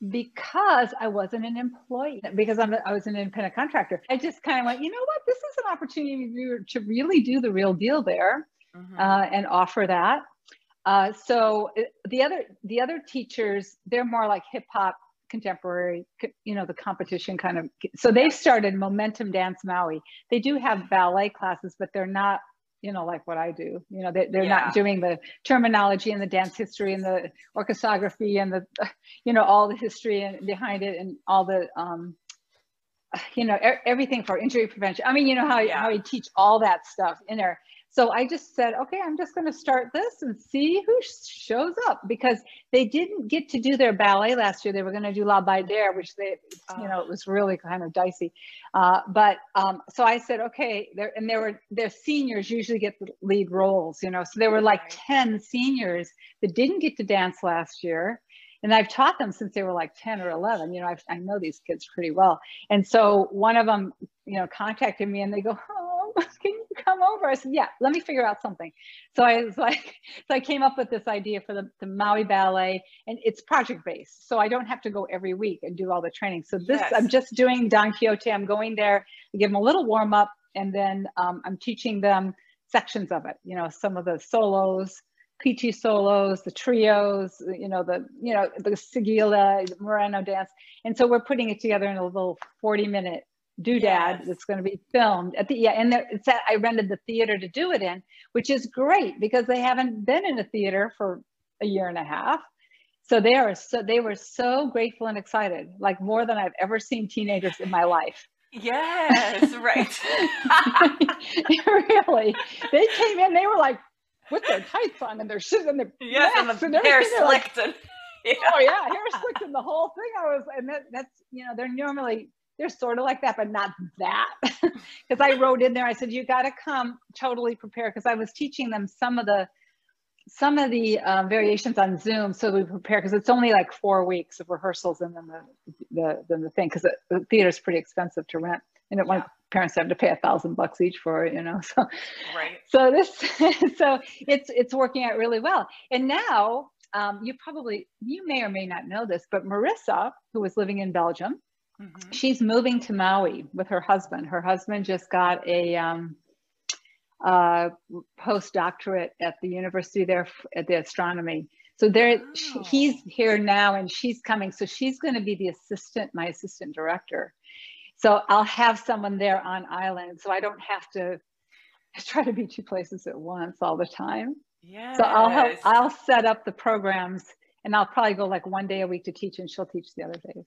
because I wasn't an employee, because I'm a, I was an independent contractor. I just kind of went, you know what, this is an opportunity to really do the real deal there Mhm. uh, and offer that. Uh, so the other the other teachers, they're more like hip hop, contemporary, you know, the competition kind of. So they've started Momentum Dance Maui. They do have ballet classes, but they're not, you know, like what I do. You know, they, they're Yeah. not doing the terminology and the dance history and the orchestrography and the, [LAUGHS] you know, all the history and behind it and all the. Um, you know e- everything for injury prevention i mean you know how, Yeah. how you teach all that stuff in there so I just said, okay, I'm just going to start this and see who shows up because they didn't get to do their ballet last year. They were going to do La Bayadère, which they, you know, it was really kind of dicey. Uh, but um, so I said, okay, there and there were their seniors usually get the lead roles, you know. So there were like ten seniors that didn't get to dance last year. And I've taught them since they were like 10 or 11. You know, I've, I know these kids pretty well. And so one of them, you know, contacted me and they go, Oh, [LAUGHS] can you come over? I said, Yeah, let me figure out something. So I was like, [LAUGHS] so I came up with this idea for the, the Maui Ballet, and it's project based. So I don't have to go every week and do all the training. So this, Yes. I'm just doing Don Quixote. I'm going there, I give them a little warm up, and then um, I'm teaching them sections of it, you know, some of the solos. Peachy solos, the trios, you know, the, you know, the Sigila, the Moreno dance. And so we're putting it together in a little 40 minute doodad Yes. that's going to be filmed at the yeah and there, it's at, i rented the theater to do it in which is great because they haven't been in a theater for a year and a half so they are so they were so grateful and excited like more than i've ever seen teenagers in my life Yes, right. [LAUGHS] really they came in they were like with their tights on and their shoes and their yes, and the and hair. They're like, slicked and [LAUGHS] yeah. oh yeah, hair slicked and the whole thing. I was, and that, that's you know they're normally they're sort of like that, but not that. [LAUGHS] Because I wrote in there, I said you got to come totally prepared because I was teaching them some of the some of the um, variations on Zoom, so we prepare because it's only like four weeks of rehearsals and then the the then the thing because the, the theater is pretty expensive to rent, and it Yeah. want parents have to pay a thousand bucks each for it, you know. [LAUGHS] So Right. so this [LAUGHS] so it's it's working out really well and now um, you probably you may or may not know this but marissa who was living in belgium Mhm. she's moving to maui with her husband. Her husband just got a um, uh, postdoctorate at the university there f- at the astronomy. So there she, he's here now and she's coming. So she's going to be the assistant my assistant director. So i'll have someone there on island. So i don't have to [LAUGHS] try to be two places at once all the time. Yes. so I'll help, I'll set up the programs and I'll probably go like one day a week to teach and she'll teach the other days.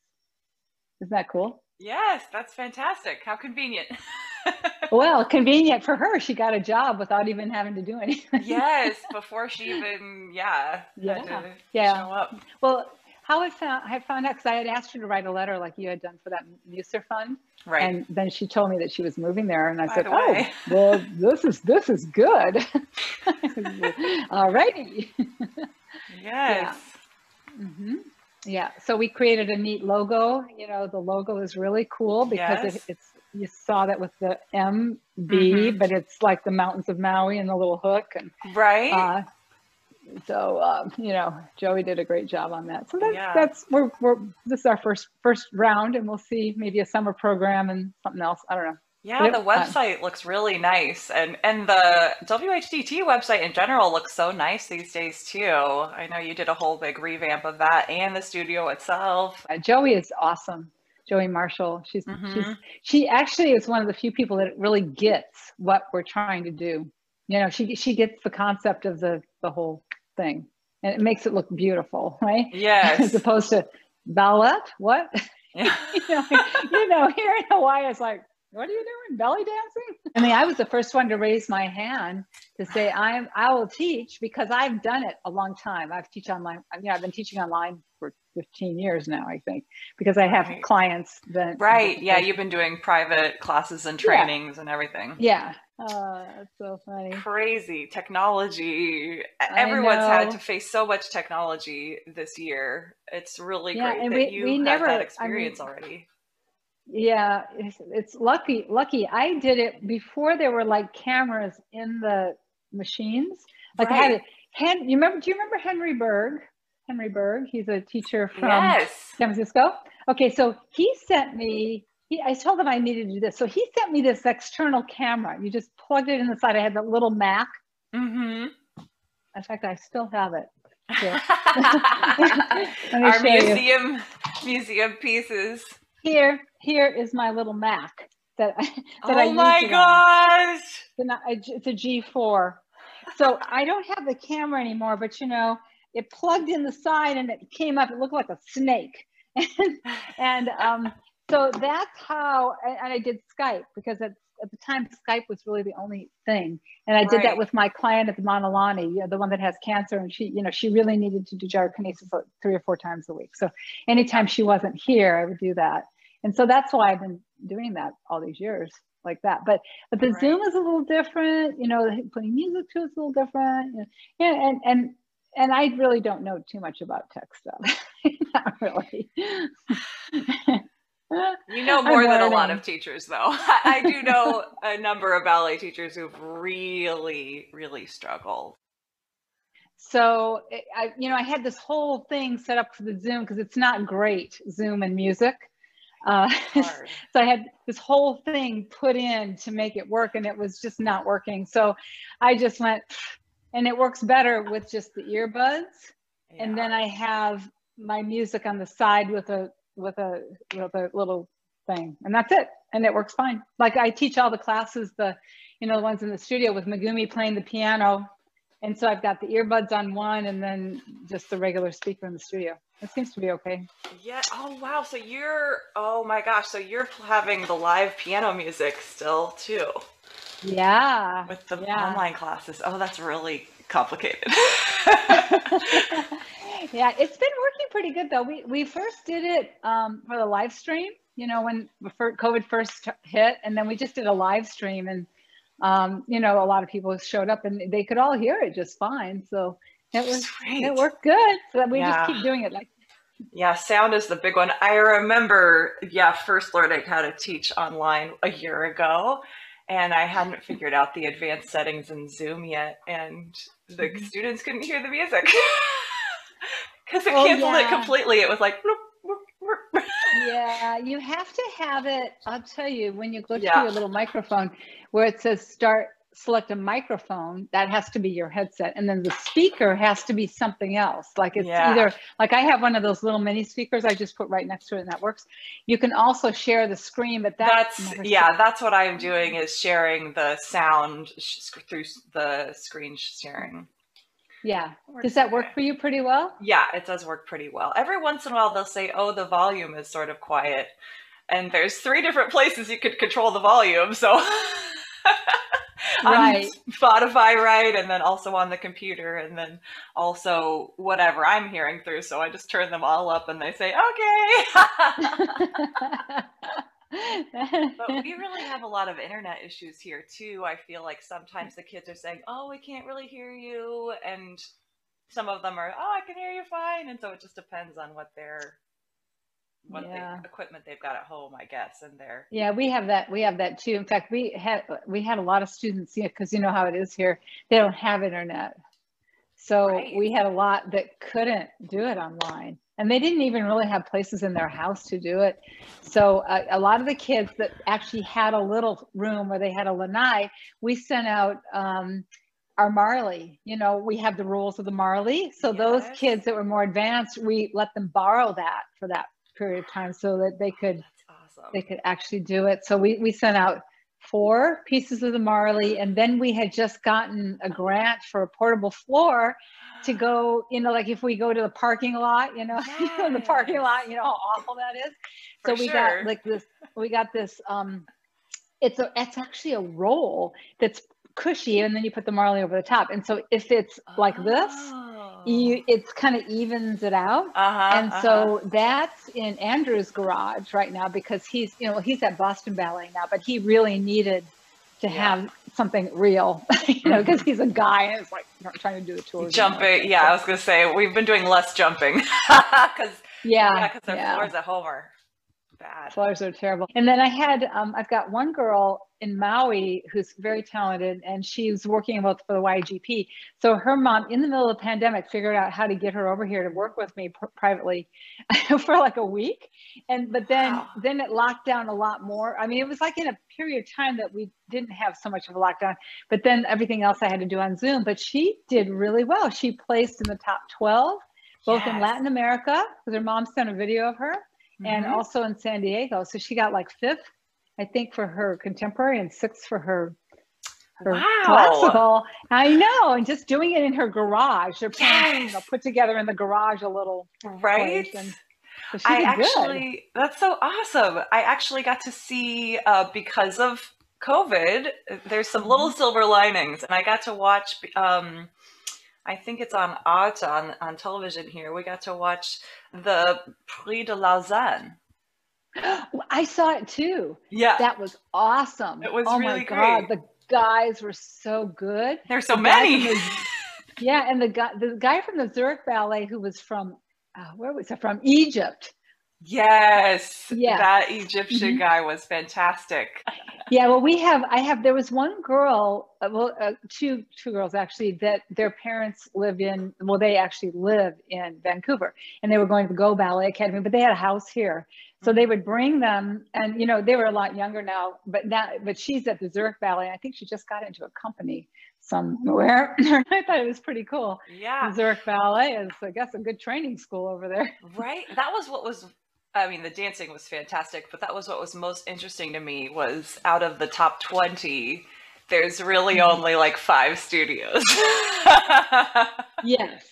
Isn't that cool? Yes, that's fantastic. How convenient. [LAUGHS] Well, convenient for her. She got a job without even having to do anything. yes, [LAUGHS] before she even yeah, Yeah, yeah. show up. Well, how I found I found out because I had asked her to write a letter like you had done for that Musser Fund, Right. and then she told me that she was moving there, and I By said, "Oh, well, this is this is good." [LAUGHS] Alrighty. yes. hmm Yeah. So we created a neat logo. You know, the logo is really cool because Yes. it, it's you saw that with the MB, Mhm. but it's like the mountains of Maui and the little hook and Right. uh, so um, you know joey did a great job on that so that's Yeah. that's we're, we're this is our first first round and we'll see maybe a summer program and something else i don't know Yeah, the website looks really nice, and and the WHDT website in general looks so nice these days too. I know you did a whole big revamp of that and the studio itself. uh, joey is awesome joey marshall she's she's Mhm. she actually is one of the few people that really gets what we're trying to do you know she she gets the concept of the the whole thing and it makes it look beautiful right [LAUGHS] as opposed to ballet what [LAUGHS] Yeah. you know, you know, here in Hawaii, it's like, what are you doing? Belly dancing? I mean, I was the first one to raise my hand to say I'm I will teach because I've done it a long time. I've teach online. I mean, I've been teaching online for 15 years now, I think, because I have Right. clients that Right. Yeah, you've been doing private classes and Yeah. trainings and everything. Yeah. Oh, that's so funny. Crazy technology. I Everyone's had to face so much technology this year. It's really Yeah, great that we- you we have never- I that mean- experience already. Yeah, it's, it's lucky. Lucky, I did it before there were like cameras in the machines. Like I had it. Hen, you remember? Do you remember Henry Berg? Henry Berg. He's a teacher from yes. San Francisco. Okay, so he sent me. He, I told him I needed to do this. So he sent me this external camera. You just plugged it in the side. I had that little Mac. Mm-hmm. In fact, I still have it. [LAUGHS] [LAUGHS] Our show you. museum museum pieces. Here, here is my little Mac that I, [LAUGHS] that I oh used my gosh. the not- a G- it's a G4. So I don't have the camera anymore, but you know, it plugged in the side and it came up. It looked like a snake. [LAUGHS] and and um, so that's how, and I did Skype because at, at the time Skype was really the only thing. And I did Right. that with my client at the Mauna Lani, you know, the one that has cancer, and she, you know, she really needed to do gyrokinesis like three or four times a week. So anytime she wasn't here, I would do that. And so that's why I've been doing that all these years like that. But but the Right. Zoom is a little different. You know, putting music to it's a little different. you know. Yeah, and and and I really don't know too much about tech stuff. [LAUGHS] Not really. You know I'm more than a lot of teachers, though. [LAUGHS] I, I do know a number of ballet teachers who've really, really struggled. So I, you know, I had this whole thing set up for the Zoom because it's not great Zoom and music. Uh, [LAUGHS] so I had this whole thing put in to make it work, and it was just not working. So I just went, [SIGHS] and it works better with just the earbuds. And then I have my music on the side with a with a with a little thing, and that's it. And it works fine. Like I teach all the classes, the you know the ones in the studio with Megumi playing the piano, and so I've got the earbuds on one, and then just the regular speaker in the studio. It seems to be okay. Yeah. Oh wow. So you're. Oh my gosh. So you're having the live piano music still too Yeah. with the yeah. online classes. Oh, that's really complicated. [LAUGHS] [LAUGHS] yeah, it's been working pretty good though. We we first did it um, for the live stream, you know, when COVID first hit, and then we just did a live stream, and um, you know, a lot of people showed up and they could all hear it just fine. So it was Sweet. it worked good. So we Yeah. just keep doing it like Yeah, sound is the big one. I remember, yeah, first learning how to teach online a year ago, and I hadn't figured out the advanced settings in Zoom yet, and the Mhm. students couldn't hear the music [LAUGHS] because it Oh, canceled it completely. It was like, bloop. Yeah, [LAUGHS] you have to have it. I'll tell you, when you go to Yeah. your little microphone where it says start, select a microphone, that has to be your headset. And then the speaker has to be something else. Like it's Yeah. either, like I have one of those little mini speakers I just put right next to it and that works. You can also share the screen, but that's, that's yeah, that's what I'm doing is sharing the sound sh- through the screen sharing. Yeah. Does that work for you pretty well? Yeah, it does work pretty well. Every once in a while, they'll say, "Oh, the volume is sort of quiet," and there's three different places you could control the volume. So [LAUGHS] right. Spotify right, and then also on the computer, and then also whatever I'm hearing through. So I just turn them all up, and they say, "Okay." [LAUGHS] [LAUGHS] but we [LAUGHS] really have a lot of internet issues here too. I feel like sometimes the kids are saying, "Oh, we can't really hear you," and some of them are, "Oh, I can hear you fine," and so it just depends on what their what yeah. the equipment they've got at home, I guess, and their yeah, we have that. We have that too. In fact, we had we had a lot of students, yeah, because you know how it is here. They don't have internet, so right. we had a lot that couldn't do it online and they didn't even really have places in their house to do it. So uh, a lot of the kids that actually had a little room where they had a lanai, we sent out um, our Marley. You know, we have the rules of the Marley. So yes. those kids that were more advanced, we let them borrow that for that period of time so that they could awesome. they could actually do it. So we we sent out four pieces of the Marley, and then we had just gotten a grant for a portable floor to go, you know, like if we go to the parking lot, you know, yes. [LAUGHS] the parking lot, you know how awful that is. [LAUGHS] For so we sure. got like this, we got this, um, it's a, it's actually a roll that's cushy and then you put the Marley over the top. And so if it's like this, you, oh. it's kind of evens it out. Uh-huh, and uh-huh. so that's in Andrew's garage right now because he's, you know, he's at Boston Ballet now, but he really needed to yeah. have something real, [LAUGHS] you know, mm-hmm. because he's a guy and it's like trying to do the tours. Jumping, yeah, I was gonna say we've been doing less jumping [LAUGHS] because yeah, because yeah, yeah. floors at home are bad. Floors are terrible. And then I had, um, I've got one girl in Maui who's very talented and she's working with for the YGP. So her mom in the middle of the pandemic figured out how to get her over here to work with me pr- privately [LAUGHS] for like a week. And but then wow. then it locked down a lot more. I mean, it was like in a period of time that we didn't have so much of a lockdown, but then everything else I had to do on Zoom. But she did really well. She placed in the top 12, both yes. in Latin America, because her mom sent a video of her, mm-hmm. and also in San Diego. So she got like fifth I think for her contemporary and sixth for her her wow. classical. I know, and just doing it in her garage. Her parents yes. put together in the garage a little right. And so I actually, good. that's so awesome. I actually got to see uh, because of COVID. There's some little mm-hmm. silver linings, and I got to watch. Um, I think it's on Art on on television here. We got to watch the Prix de Lausanne [GASPS] I saw it too. Yeah. That was awesome. It was oh really my God. The guys were so good. There's so the many. The, [LAUGHS] yeah. And the guy, the guy from the Zurich Ballet who was from, uh, where was it from? Egypt. Yes. Yeah. That Egyptian mm-hmm. guy was fantastic. [LAUGHS] yeah. Well, we have, I have, there was one girl, uh, well, uh, two, two girls actually that their parents live in, well, they actually live in Vancouver and they were going to the Goh Ballet Academy, but they had a house here. So they would bring them, and you know they were a lot younger now, but now, but she's at the Zurich Ballet. I think she just got into a company somewhere. [LAUGHS] I thought it was pretty cool. Yeah, the Zurich Ballet is, I guess, a good training school over there. Right. That was what was. I mean, the dancing was fantastic, but that was what was most interesting to me. Was out of the top twenty, there's really mm-hmm. only like five studios. [LAUGHS] yes,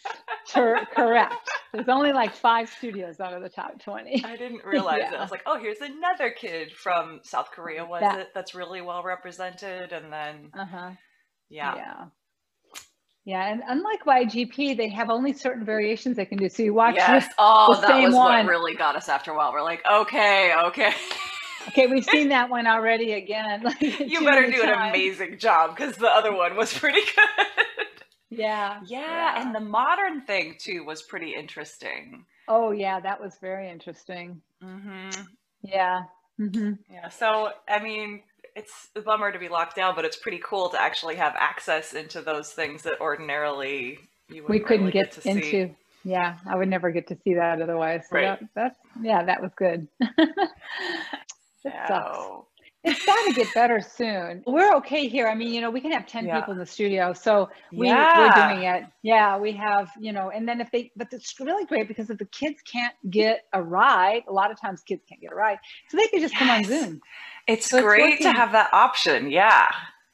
correct. There's only like five studios out of the top 20. I didn't [LAUGHS] realize yeah. it. I was like, oh, here's another kid from South Korea, was that, it? That's really well represented. And then, uh-huh. yeah. Yeah. Yeah, and unlike YGP, they have only certain variations they can do. So you watch yes. this, oh, that was one. what really got us after a while. We're like, okay, okay. okay, we've seen [LAUGHS] that one already again. [LAUGHS] Like, you better do times. an amazing job because the other one was pretty [LAUGHS] good. Yeah, yeah. Yeah. And the modern thing too was pretty interesting. Oh, yeah. That was very interesting. Mm-hmm. Yeah. Mm-hmm. Yeah. So, I mean, it's a bummer to be locked down, but it's pretty cool to actually have access into those things that ordinarily you we couldn't really get, get into. See. Yeah, I would never get to see that otherwise. So right. that, that's yeah, that was good. [LAUGHS] it sucks. It's got to get better soon. We're okay here. I mean, you know, we can have 10 yeah. people in the studio. So we, yeah. we're doing it. Yeah, we have, you know, and then if they, but it's really great because if the kids can't get a ride, a lot of times kids can't get a ride. So they can just yes. come on Zoom. It's so great it's to have that option. Yeah.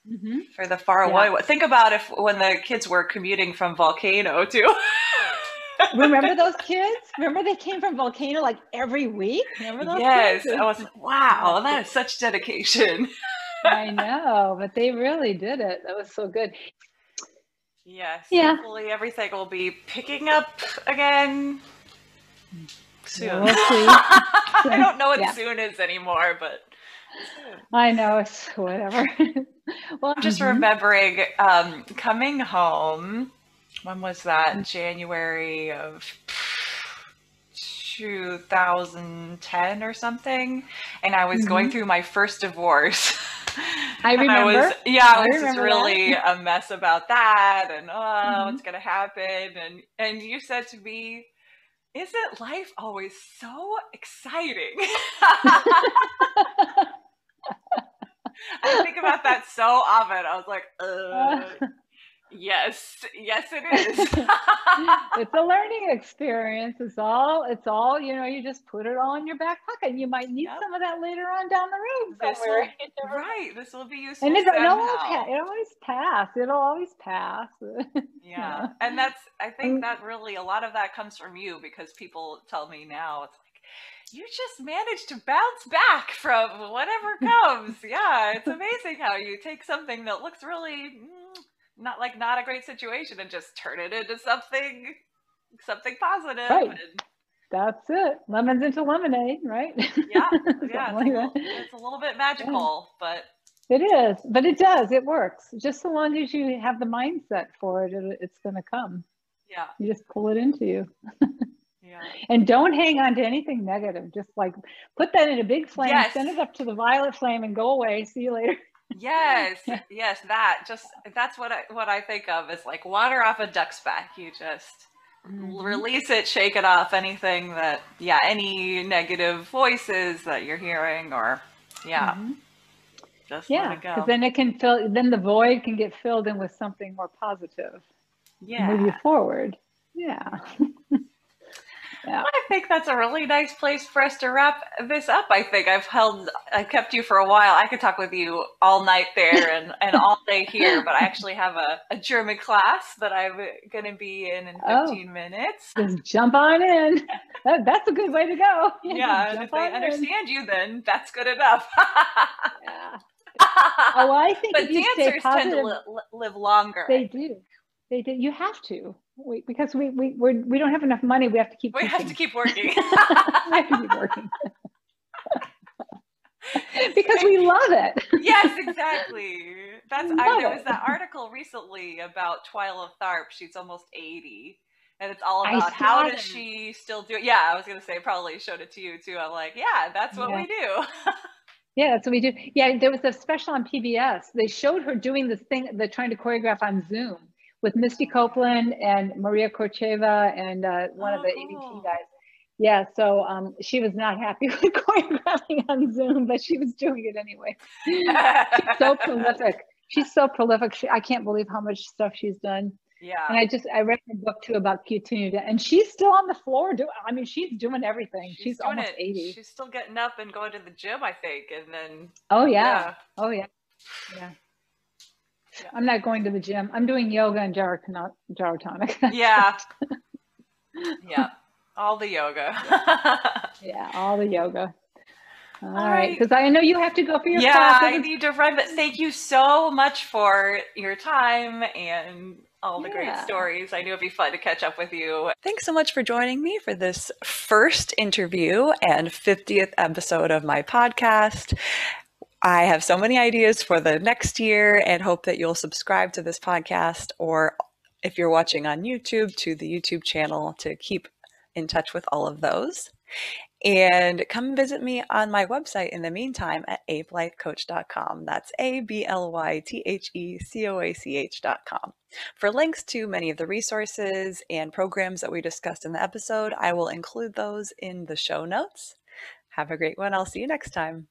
Mm-hmm. For the far away. Yeah. Think about if when the kids were commuting from Volcano to [LAUGHS] Remember those kids? Remember they came from Volcano like every week? Remember those yes. kids? I was like, wow, that is such dedication. [LAUGHS] I know, but they really did it. That was so good. Yes. Yeah. Hopefully everything will be picking up again soon. We'll see. [LAUGHS] I don't know what Yeah. soon is anymore, but. I know it's [LAUGHS] whatever. [LAUGHS] well, I'm just mhm. remembering um, coming home. When was that? Mm-hmm. January of 2010 or something. And I was going through my first divorce. Mm-hmm. [LAUGHS] I And I was, remember. yeah, I I was remember really a mess about that, and oh, Mhm. what's gonna happen? And and you said to me, "Isn't life always so exciting?" I think about that so often. I was like, uh, [LAUGHS] yes, yes, it is. [LAUGHS] it's a learning experience. It's all. It's all. You know. You just put it all in your back pocket. You might need Yep. some of that later on down the road This will- You never know. right, this will be useful And it, it'll, always pa- it'll always pass. It'll always pass. [LAUGHS] Yeah. And that's, I think Um, that really, a lot of that comes from you because people tell me now, it's you just manage to bounce back from whatever [LAUGHS] comes. yeah. It's amazing how you take something that looks really mm, not like not a great situation and just turn it into something, something positive. Right. And That's it. Lemons into lemonade, right? yeah. [LAUGHS] Yeah. It's, like a little, it's a little bit magical, but It is, but it does. It works. Just so long as you have the mindset for it, it it's going to come. yeah. You just pull it into you. [LAUGHS] Yeah. And don't hang on to anything negative. Just like put that in a big flame, Yes. send it up to the violet flame, and go away. See you later. Yes, [LAUGHS] yes, that just that's what I what I think of is like water off a duck's back. You just Mhm. release it, shake it off, anything that yeah, any negative voices that you're hearing or yeah, Mhm. just Yeah, because then it can fill. Then the void can get filled in with something more positive. Yeah, move you forward. Yeah. [LAUGHS] yeah. I think that's a really nice place for us to wrap this up. I think I've held, I kept you for a while. I could talk with you all night there and, [LAUGHS] and all day here, but I actually have a, a German class that I'm going to be in in 15 Oh. minutes. Just jump on in. [LAUGHS] That, that's a good way to go. Yeah, [LAUGHS] and if they on in. understand you, then that's good enough. Yeah. Oh, well, I think but if you stay dancers tend to li- live longer. they do. They do. You have to we, because we we we're, we don't have enough money. We have to keep. we have to keep working. [LAUGHS] we have to keep working. [LAUGHS] because we love it. yes, exactly. That's I, there was that article recently about Twyla Tharp. She's almost eighty, and it's all about how does she still do it. Yeah, I was gonna say probably showed it to you too. I'm like, yeah, that's what Yeah. we do. [LAUGHS] Yeah, that's what we do. Yeah, there was a special on PBS. They showed her doing this thing, they're trying to choreograph on Zoom with Misty Copeland and Maria Kochetkova and uh, one of Oh, the cool. ABT guys. Yeah, so um, she was not happy [LAUGHS] with choreographing on Zoom, but she was doing it anyway. She's so [LAUGHS] prolific. She's so prolific. She, I can't believe how much stuff she's done. yeah. And I just I read her book too about Q2, and she's still on the floor. doing. I mean she's doing everything. She's, doing almost it. eighty. She's still getting up and going to the gym, I think, and then Oh yeah. yeah. Oh yeah. Yeah. Yeah. I'm not going to the gym. I'm doing yoga and gyrotonic. gyrotonic. [LAUGHS] Yeah. [LAUGHS] yeah. All the yoga. [LAUGHS] yeah, all the yoga. All All right, right. because I know you have to go for your yeah, I need to run, but thank you so much for your time and all the great stories. I knew it'd be fun to catch up with you. Thanks so much for joining me for this first interview and 50th episode of my podcast. I have so many ideas for the next year and hope that you'll subscribe to this podcast or if you're watching on YouTube to the YouTube channel to keep in touch with all of those. And come visit me on my website in the meantime at ablythecoach.com. That's A B L Y T H E C O A C H.com. For links to many of the resources and programs that we discussed in the episode, I will include those in the show notes. Have a great one. I'll see you next time.